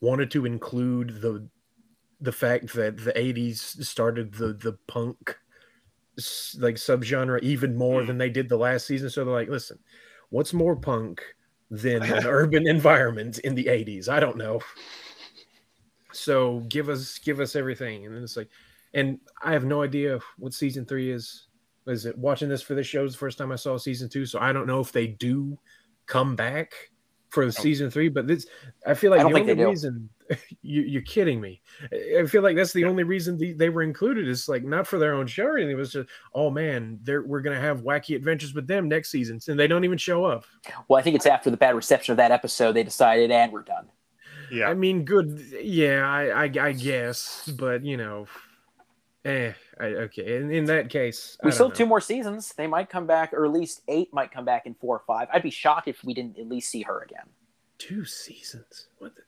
S1: wanted to include the the fact that the '80s started the the punk s- like subgenre even more
S3: Mm.
S1: than they did the last season. So they're like, listen, what's more punk than [LAUGHS] an urban environment in the '80s? I don't know. So give us give us everything, and then it's like, and I have no idea what season three is. Is it watching this for this show is the first time I saw season two, so I don't know if they do come back for the oh. season three. But this, I feel like
S2: I
S1: the only reason [LAUGHS] you, you're kidding me. I I feel like that's the only reason the, they were included is like not for their own show or anything. It was just, oh man, they're we're gonna have wacky adventures with them next season, and they don't even show up.
S2: well, I think it's after the bad reception of that episode they decided, and we're done.
S3: yeah.
S1: I mean, good, yeah, I, I, I guess, but you know, eh, I, okay. In, in that case,
S2: We
S1: I
S2: still
S1: don't
S2: have two more seasons. They might come back, or at least eight might come back in four or five. I'd be shocked if we didn't at least see her again.
S1: two seasons. What? The,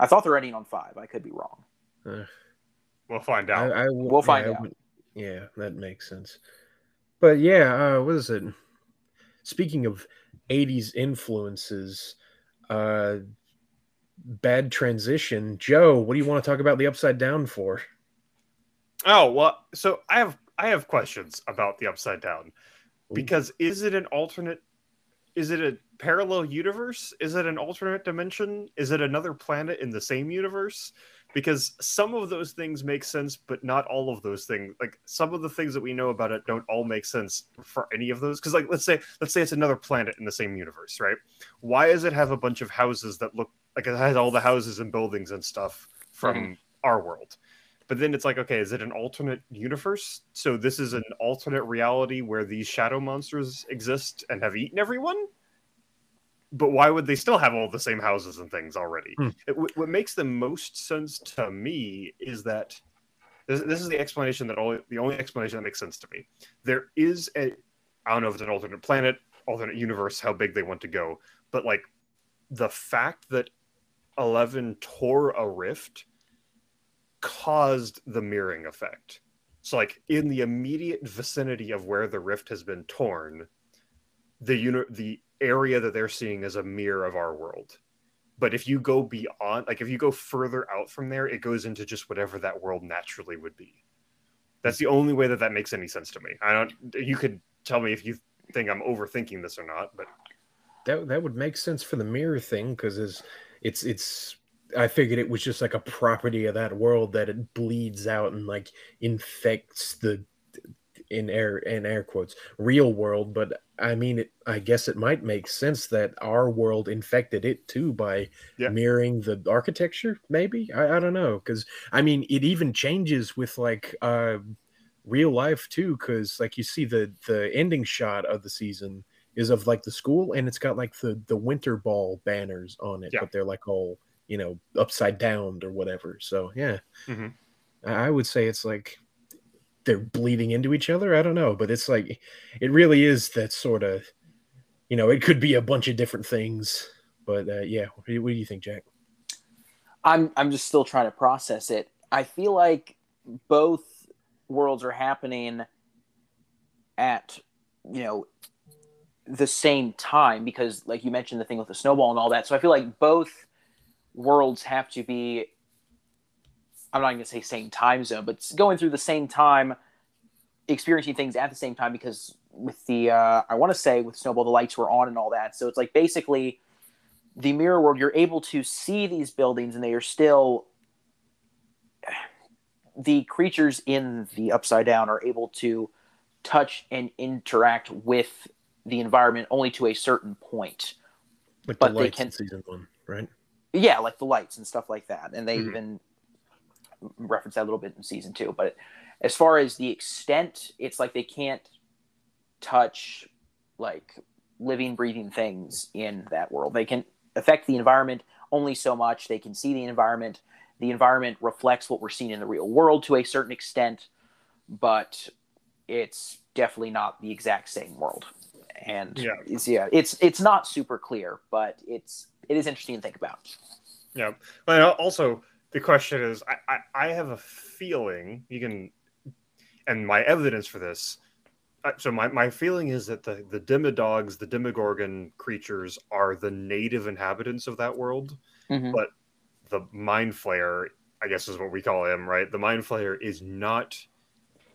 S2: I thought they're ending on five. I could be wrong.
S1: uh,
S3: We'll find out.
S1: I will-
S2: We'll find
S1: yeah,
S2: out.
S1: would- yeah, that makes sense. But yeah, uh, what is it? Speaking of '80s influences, uh, bad transition. Joe, what do you want to talk about the Upside Down for?
S3: Oh well, so I have I have questions about the Upside Down because is it an alternate? Is it a parallel universe? Is it an alternate dimension? Is it another planet in the same universe? Because some of those things make sense, but not all of those things. Like some of the things that we know about it don't all make sense for any of those. Because like let's say let's say it's another planet in the same universe, right? Why does it have a bunch of houses that look like it has all the houses and buildings and stuff from hmm. our world? But then it's like, okay, is it an alternate universe? So this is an alternate reality where these shadow monsters exist and have eaten everyone? But why would they still have all the same houses and things already?
S1: Hmm.
S3: It, what- what makes the most sense to me is that this, this is the explanation that only the only explanation that makes sense to me. There is a I don't know if it's an alternate planet, alternate universe, how big they want to go, but like the fact that Eleven tore a rift caused the mirroring effect. So, like in the immediate vicinity of where the rift has been torn, the uni- the area that they're seeing is a mirror of our world. But if you go beyond, like if you go further out from there, it goes into just whatever that world naturally would be. That's the only way that that makes any sense to me. I don't. You could tell me if you think I'm overthinking this or not, but
S1: That that would make sense for the mirror thing because it's it's it's. I figured it was just like a property of that world that it bleeds out and like infects the in air in air quotes real world. But I mean, it, I guess it might make sense that our world infected it too by
S3: Yeah.
S1: mirroring the architecture. Maybe I, I don't know because I mean it even changes with like uh real life too because like you see the the ending shot of the season is of like the school and it's got like the the winter ball banners on it
S3: Yeah.
S1: but they're like all you know upside down or whatever so yeah
S3: Mhm.
S1: I I would say it's like they're bleeding into each other i don't know but it's like it really is that sort of you know it could be a bunch of different things but uh, yeah what do, you, what do you think jack
S2: I'm I'm just still trying to process it. I feel like both worlds are happening at you know the same time because like you mentioned the thing with the snowball and all that. So I feel like both worlds have to be I'm not going to say same time zone, but going through the same time experiencing things at the same time because with the uh I want to say with snowball the lights were on and all that. So it's like basically the mirror world, you're able to see these buildings, and they are still [SIGHS] the creatures in the upside down are able to touch and interact with the environment only to a certain point.
S1: Like
S2: But
S1: the
S2: they can-
S1: season one, right?
S2: Yeah, like the lights and stuff like that. And they
S3: Mhm.
S2: even reference that a little bit in season two. But as far as the extent, it's like they can't touch like living, breathing things in that world. They can affect the environment only so much. They can see the environment. The environment reflects what we're seeing in the real world to a certain extent, but it's definitely not the exact same world. And
S3: Yeah.
S2: it's yeah, it's it's not super clear, but it's it is interesting to think about.
S3: Yeah, but also the question is, I, I, I have a feeling you can, and my evidence for this. uh, So my, my feeling is that the the Demodogs, the Demogorgon creatures, are the native inhabitants of that world.
S2: Mhm.
S3: But the Mind Flayer, I guess is what we call him, right? The Mind Flayer is not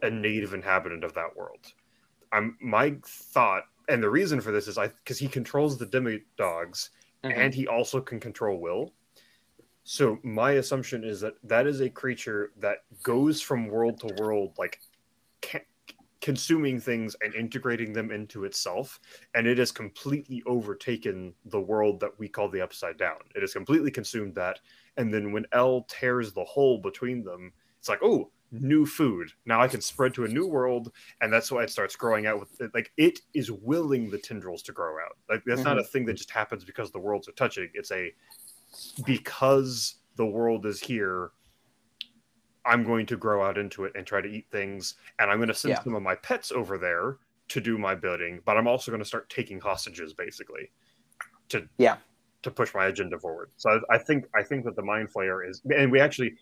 S3: a native inhabitant of that world. I'm my thought, and the reason for this is I because he controls the Demodogs
S2: Mhm.
S3: and he also can control will. So my assumption is that that is a creature that goes from world to world, like ca- consuming things and integrating them into itself, and it has completely overtaken the world that we call the Upside Down. It has completely consumed that, and then when El tears the hole between them, it's like, oh, new food. Now I can spread to a new world, and that's why it starts growing out with it. Like it is willing the tendrils to grow out. Like that's not a mm-hmm. thing that just happens because the worlds are touching. It's a because the world is here. I'm going to grow out into it and try to eat things, and I'm going to send
S2: Yeah.
S3: some of my pets over there to do my bidding. But I'm also going to start taking hostages, basically, to
S2: Yeah.
S3: to push my agenda forward. So I, I think I think that the mind flayer is, and we actually,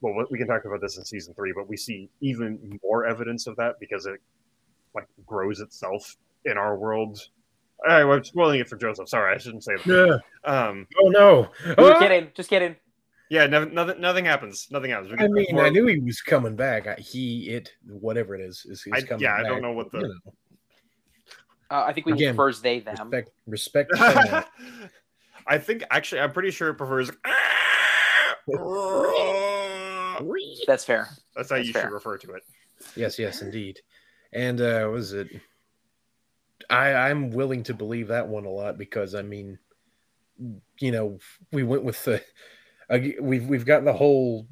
S3: well, we can talk about this in season three, but we see even more evidence of that because it like grows itself in our world. I, I'm spoiling it for Joseph. Sorry, I shouldn't say that.
S1: Yeah.
S3: Um,
S1: Oh no.
S2: We were
S1: Ah!
S2: kidding, just kidding.
S3: yeah, never, nothing, nothing happens. Nothing happens. We
S1: I mean,
S3: more-
S1: I knew he was coming back. I, he, it, whatever it is, is, is
S3: I-
S1: coming
S3: yeah, I don't know what the-
S1: You know,
S2: Uh, I think we
S1: Again,
S2: prefers they them.
S1: respect, respect. the. [LAUGHS]
S3: I think actually, I'm pretty sure it prefers. [LAUGHS] [LAUGHS]
S2: That's fair.
S3: That's how
S2: That's
S3: you
S2: fair.
S3: should refer to it.
S1: yes, yes, indeed. And uh, was it? I I'm willing to believe that one a lot because I mean, you know, we went with the uh, we've we've gotten the whole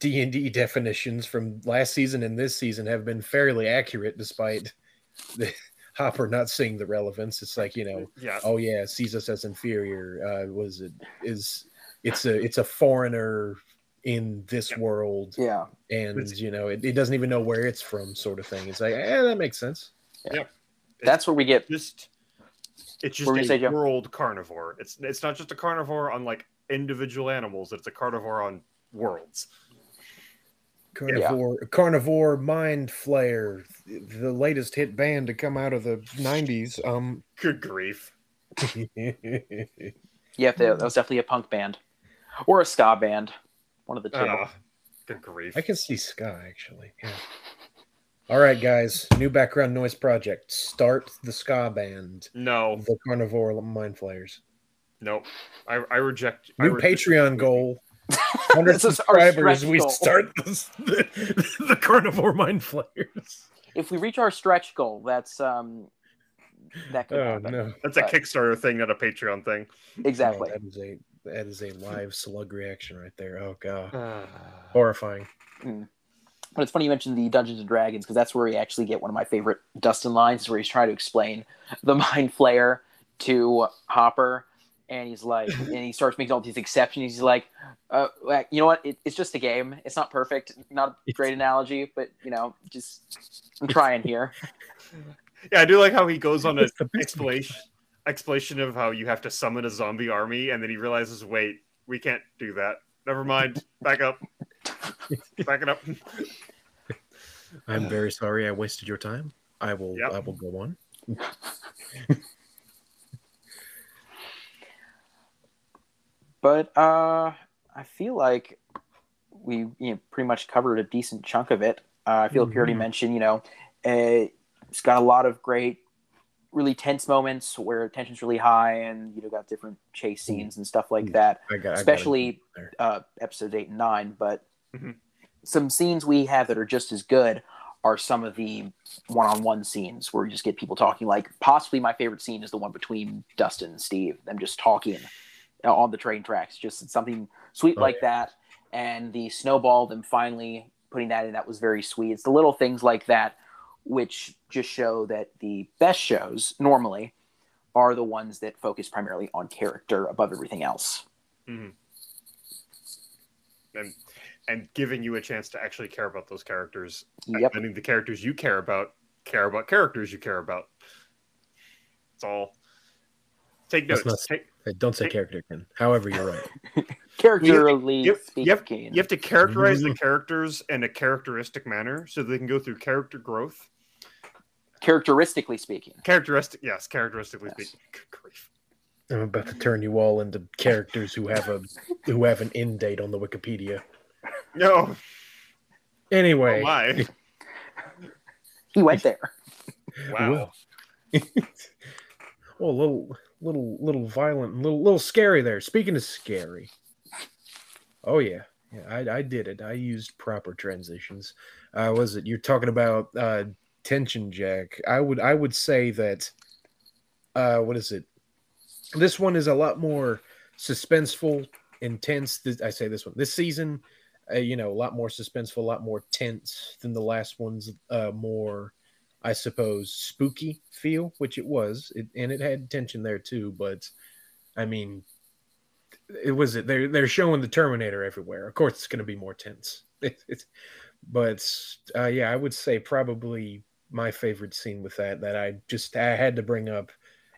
S1: D and D definitions from last season and this season have been fairly accurate despite [LAUGHS] the Hopper not seeing the relevance. It's like you know,
S3: Yeah,
S1: oh yeah, sees us as inferior. Uh, was it is it's a it's a foreigner in this
S3: Yeah.
S1: world
S2: Yeah.
S1: and
S3: It's-
S1: you know it, it doesn't even know where it's from sort of thing it's like eh, that makes sense Yeah.
S2: That's where we get
S3: just it's just
S2: What
S3: a
S2: say,
S3: world carnivore. It's it's not just a carnivore on like individual animals. It's a carnivore on worlds.
S1: carnivore carnivore mind flayer the latest hit band to come out of the 90s um
S3: Good grief! [LAUGHS]
S2: yeah, that was definitely a punk band or a ska band, one of the two.
S3: Ah, good grief!
S1: i can see ska actually yeah. [LAUGHS] all right guys new background noise project start the ska band
S3: No,
S1: the carnivore mind flayers.
S3: no, I, I reject. I
S1: new
S3: reject-
S1: patreon goal 100 [LAUGHS]
S2: This is our
S1: subscribers we
S2: goal.
S1: start the, the, the carnivore mind flayers.
S2: If we reach our stretch goal, that's um, that could
S1: oh
S2: happen.
S1: no
S3: That's a
S2: But-
S3: Kickstarter thing, not a Patreon thing.
S2: Exactly.
S1: Oh, that is a that is a live slug reaction right there. Oh god,
S3: Ah.
S1: horrifying.
S2: But it's funny you mentioned the Dungeons and Dragons because that's where we actually get one of my favorite Dustin lines, where he's trying to explain the [LAUGHS] Mind Flayer to Hopper, and he's like, [LAUGHS] and he starts making all these exceptions. He's like, uh, you know what? It, it's just a game. It's not perfect. Not a great analogy, but you know, just I'm trying here. [LAUGHS]
S3: Yeah, I do like how he goes on an
S1: the
S3: explanation explanation of how you have to summon a zombie army, and then he realizes, wait, we can't do that. Never mind. Back up. Back it up. [LAUGHS]
S1: I'm very sorry I wasted your time. I will
S3: Yep.
S1: I will go on.
S2: But uh, I feel like we you know, pretty much covered a decent chunk of it. Uh, I feel like we already
S1: Mhm.
S2: mentioned, you know, uh, it's got a lot of great really tense moments where tension's really high, and you know got different chase
S1: Mm.
S2: scenes and stuff like that.
S1: I got, I
S2: Especially
S1: get
S2: uh, episodes eight and nine, but
S3: Mhm.
S2: some scenes we have that are just as good are some of the one-on-one scenes where you just get people talking. Like possibly my favorite scene is the one between Dustin and Steve, them just talking uh, on the train tracks. Just something sweet
S1: Oh,
S2: like that, and the snowball, them finally putting that in, that was very sweet. It's the little things like that which just show that the best shows normally are the ones that focus primarily on character above everything else.
S3: and and giving you a chance to actually care about those characters and
S2: Yep.
S3: letting the characters you care about care about characters you care about it's all take notes
S1: not-
S3: take,
S1: Don't say character, Ken. However, you're right. [LAUGHS]
S2: Characterly
S3: you have- you have-
S2: speaking.
S3: you have to characterize
S1: Mm-hmm.
S3: the characters in a characteristic manner so they can go through character growth
S2: characteristically speaking.
S3: characteristic yes characteristically
S2: Yes.
S3: speaking Good grief.
S1: I'm about to turn you all into characters who have a who have an end date on the Wikipedia.
S3: no
S1: Anyway,
S3: oh my
S2: He went there.
S3: wow
S1: well, a [LAUGHS] little, little, little violent, and little, little scary there. Speaking of scary, oh yeah, yeah, I, I did it. I used proper transitions. Uh, was it? You're talking about uh, tension, Jack. I would, I would say that. Uh, what is it? This one is a lot more suspenseful, intense. I say this one. This season, uh, you know, a lot more suspenseful, a lot more tense than the last one's. Uh, more I suppose, spooky feel, which it was, it, and it had tension there too. But I mean, it was it. They're they're showing the Terminator everywhere. Of course, it's going to be more tense. [LAUGHS] It, but uh, yeah, I would say probably my favorite scene with that that I just I had to bring up.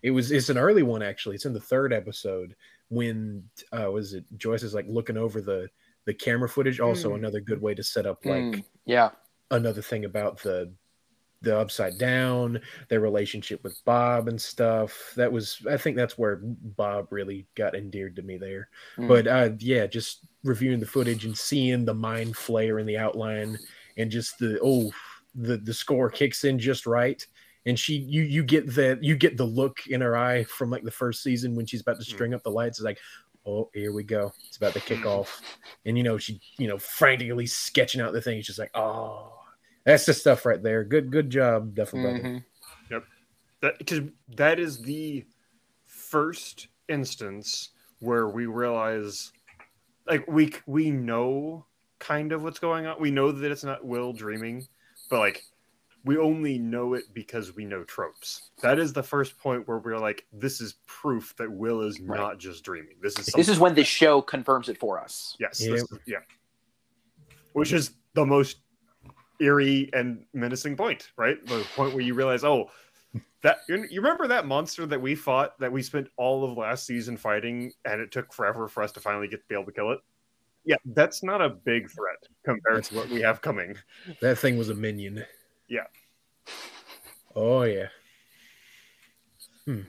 S1: It was it's an early one actually. It's in the third episode when uh, was it Joyce is like looking over the the camera footage. Also,
S3: Hmm.
S1: another good way to set up like
S2: Mm, yeah.
S1: another thing about the the upside down their relationship with bob and stuff that was i think that's where bob really got endeared to me there
S2: Mm.
S1: but uh yeah just reviewing the footage and seeing the mind flayer in the outline and just the oh the the score kicks in just right. And she you you get the you get the look in her eye from like the first season when she's about to
S3: Mm.
S1: string up the lights. It's like oh here we go. It's about to kick off. And you know she you know frantically sketching out the thing. She's just like oh. That's the stuff right there. Good good job definitely brother
S2: Mhm.
S3: that because that is the first instance where we realize like we we know kind of what's going on. We know that it's not will dreaming but like we only know it because we know tropes that is the first point where we're like this is proof that will is
S2: Right.
S3: not just dreaming this is
S2: This is when the show confirms it for us.
S3: yes
S1: Yep.
S3: this yeah which is the most eerie and menacing point right the point where you realize oh that you you remember that monster that we fought that we spent all of last season fighting and it took forever for us to finally get to be able to kill it yeah that's not a big threat compared to what we have coming [LAUGHS]
S1: that thing was a minion
S3: Yeah.
S1: oh yeah hmm.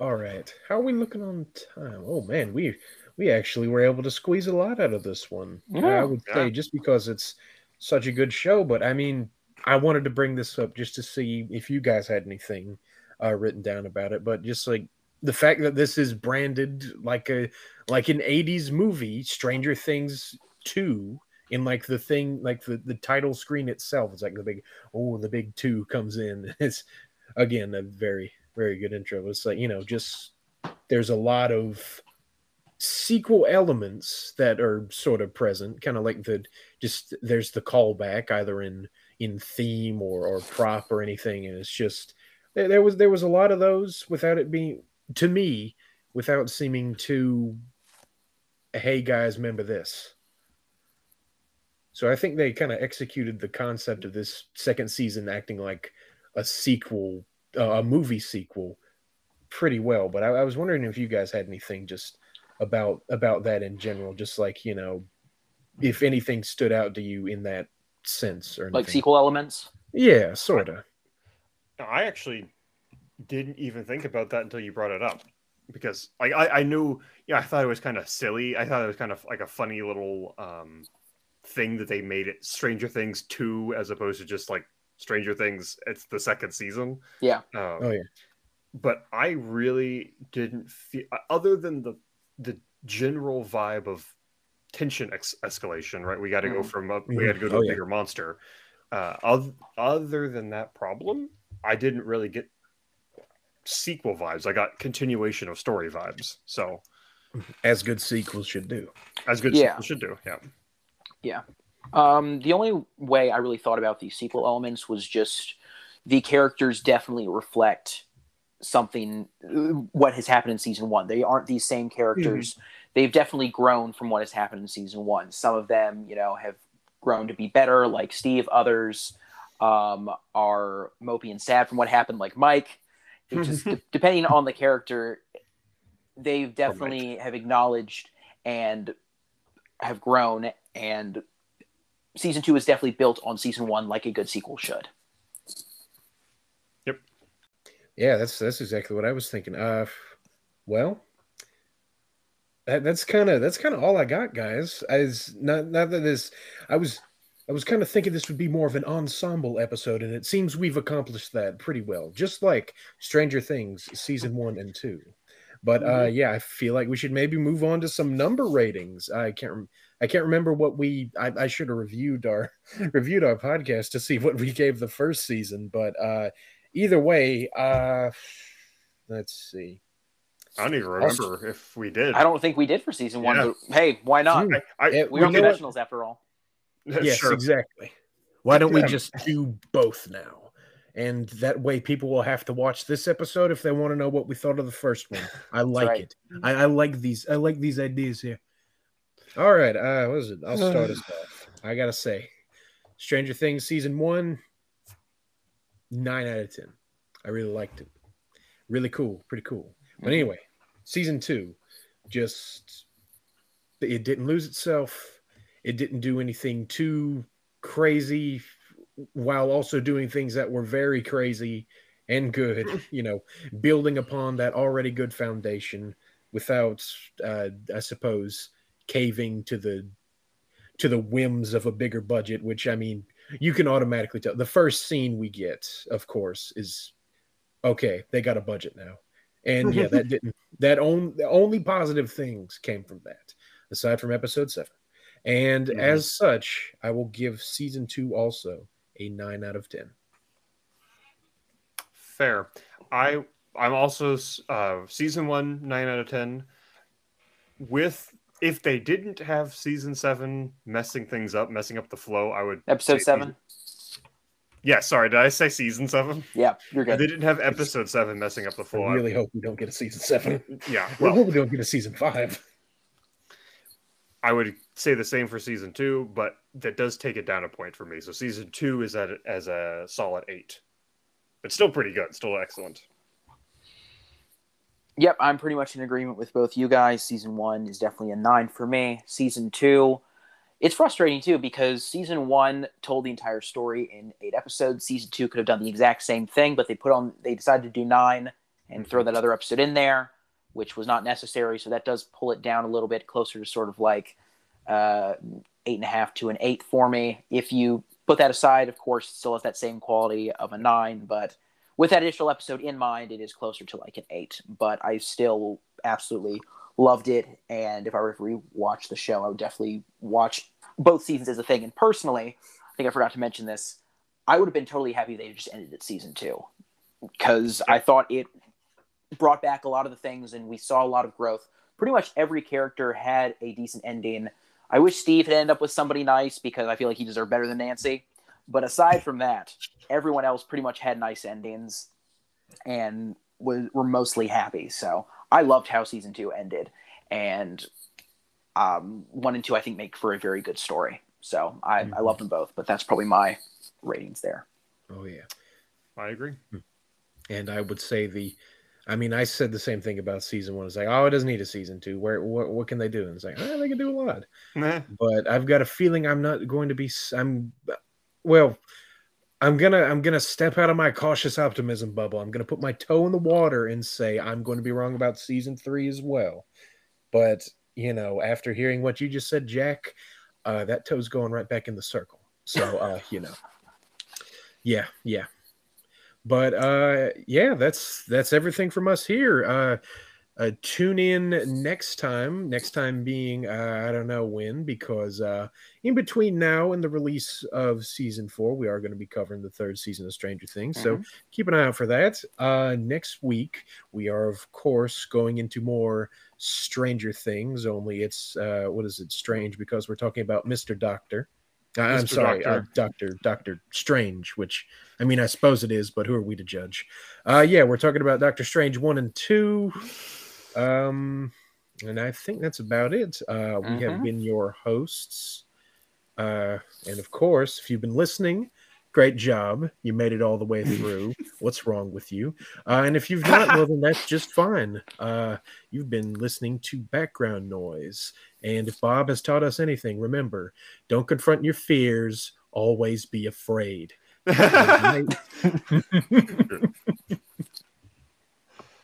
S1: all right how are we looking on time oh man we we actually were able to squeeze a lot out of this one
S2: Yeah.
S1: i would say
S3: Yeah.
S1: just because it's such a good show but i mean i wanted to bring this up just to see if you guys had anything uh, written down about it but just like the fact that this is branded like a like an 80s movie stranger things 2 in like the thing like the the title screen itself it's like the big oh the big 2 comes in. [LAUGHS] It's again a very very good intro. It's like you know just there's a lot of sequel elements that are sort of present kind of like the just there's the callback either in in theme or or prop or anything and it's just there, there was there was a lot of those without it being to me without seeming too hey guys remember this so i think they kind of executed the concept of this second season acting like a sequel uh, a movie sequel pretty well but I, I was wondering if you guys had anything just about about that in general just like you know if anything stood out to you in that sense or anything.
S2: Like sequel elements.
S1: yeah sort of
S3: No, I actually didn't even think about that until you brought it up because like I, I knew yeah I thought it was kind of silly I thought it was kind of like a funny little um thing that they made it Stranger Things 2 as opposed to just like Stranger Things. It's the second season.
S2: Yeah.
S3: Um,
S1: Oh yeah.
S3: but I really didn't feel other than the the general vibe of tension ex- escalation. Right, we got to go
S2: Mhm.
S3: from a, we
S1: Mhm.
S3: got to go to
S1: Oh,
S3: a
S1: yeah.
S3: bigger monster. Uh, other, other than that problem, I didn't really get sequel vibes. I got continuation of story vibes. So
S1: As good sequels should do.
S3: as good
S2: Yeah.
S3: sequels should do. Yeah. Yeah.
S2: Um, the only way I really thought about these sequel elements was just the characters definitely reflect something uh, what has happened in season one. They aren't these same characters. They've definitely grown from what has happened in season one. Some of them, you know, have grown to be better, like Steve. Others um, are mopey and sad from what happened, like Mike. Just [LAUGHS] de- depending on the character, they've definitely have acknowledged and have grown and season two is definitely built on season one like a good sequel should Yep.
S1: Yeah, that's that's exactly what I was thinking. Uh, well, that, that's kind of that's kind of all I got, guys. As not not that this, I was I was kind of thinking this would be more of an ensemble episode, and it seems we've accomplished that pretty well, just like Stranger Things season one and two. But uh, yeah, I feel like we should maybe move on to some number ratings. I can't rem- I can't remember what we I, I should have reviewed our [LAUGHS] reviewed our podcast to see what we gave the first season, but uh either way, uh let's see.
S3: I don't even remember if we did.
S2: i don't think we did for season one
S3: Yeah.
S2: but hey why not.
S3: I, I,
S2: we
S1: You
S2: are
S1: know what?
S2: professionals after all [LAUGHS]
S1: Yes,
S3: sure.
S1: exactly. Why don't we just do both now? And that way people will have to watch this episode if they want to know what we thought of the first one. I like
S2: right.
S1: it. I, I like these I like these ideas here. All right, uh what is it? I'll start us [SIGHS] off. I gotta say, Stranger Things season one, nine out of ten. I really liked it. Really cool, pretty cool. But
S2: Mhm.
S1: anyway, season two, just it didn't lose itself. It didn't do anything too crazy while also doing things that were very crazy and good, [LAUGHS] you know, building upon that already good foundation without uh I suppose caving to the to the whims of a bigger budget, which I mean, you can automatically tell. The first scene we get, of course, is okay, they got a budget now. And yeah, that [LAUGHS] didn't that on, only positive things came from that, aside from episode seven. And
S3: Mhm.
S1: as such, I will give season two also a nine out of ten.
S3: Fair. I I'm also uh season one nine out of ten. With if they didn't have season seven messing things up, messing up the flow, I would
S2: episode seven
S3: season- Yeah, sorry, did I say season seven?
S2: yeah you're
S3: If
S2: good
S3: they didn't have episode seven messing up the flow. I-
S1: really hope we don't get a season seven.
S3: yeah, [LAUGHS]
S1: I
S3: well,
S1: hope we don't get a season five.
S3: I would say the same for season two, but that does take it down a point for me. So season two is at as a solid eight, but still pretty good, still excellent.
S2: Yep, I'm pretty much in agreement with both you guys. Season one is definitely a nine for me. Season two, it's frustrating too because season one told the entire story in eight episodes. Season two could have done the exact same thing, but they put on they decided to do nine and throw mm-hmm. that other episode in there, which was not necessary. So that does pull it down a little bit closer to sort of like uh, eight and a half to an eight for me. If you put that aside, of course, it still has that same quality of a nine, but with that initial episode in mind, it is closer to like an eight. But I still absolutely loved it, and if I were to rewatch the show, I would definitely watch both seasons as a thing. And personally, I think I forgot to mention this. I would have been totally happy they just ended at season two because I thought it brought back a lot of the things, and we saw a lot of growth. Pretty much every character had a decent ending. I wish Steve had ended up with somebody nice because I feel like he deserved better than Nancy. But aside from that, everyone else pretty much had nice endings and was, were mostly happy. So I loved how season two ended. And um, one and two, I think, make for a very good story. So I, I love them both, but that's probably my ratings there.
S1: Oh yeah.
S3: I agree.
S1: And I would say the, I mean, I said the same thing about season one. It's like, oh, it doesn't need a season two. Where, what, what can they do? And it's like, oh, they can do a lot.
S3: Meh.
S1: But I've got a feeling I'm not going to be. I'm, well, I'm gonna, I'm gonna step out of my cautious optimism bubble. I'm gonna put my toe in the water and say I'm going to be wrong about season three as well. But you know, after hearing what you just said, Jack, uh, that toe's going right back in the circle. So, uh, you know. Yeah, yeah. But uh yeah, that's that's everything from us here. Uh uh, tune in next time. Next time being uh, I don't know when because uh, in between now and the release of season four, we are going to be covering the third season of Stranger Things.
S2: Mhm.
S1: So keep an eye out for that. Uh, next week we are of course going into more Stranger Things. Only it's uh, what is it? Strange because we're talking about Mister Doctor. Uh, I'm
S3: Mr.
S1: sorry, uh, Doctor Doctor Strange. Which I mean, I suppose it is, but who are we to judge? Uh, yeah, we're talking about Doctor Strange one and two. Um, and I think that's about it. Uh, we have
S2: Mhm.
S1: been your hosts. Uh, and of course, if you've been listening, great job. You made it all the way through. [LAUGHS] What's wrong with you? Uh, and if you've not, well, then that's just fine. Uh, you've been listening to background noise. And if Bob has taught us anything, remember don't confront your fears, always be afraid. [LAUGHS] Good night. [LAUGHS]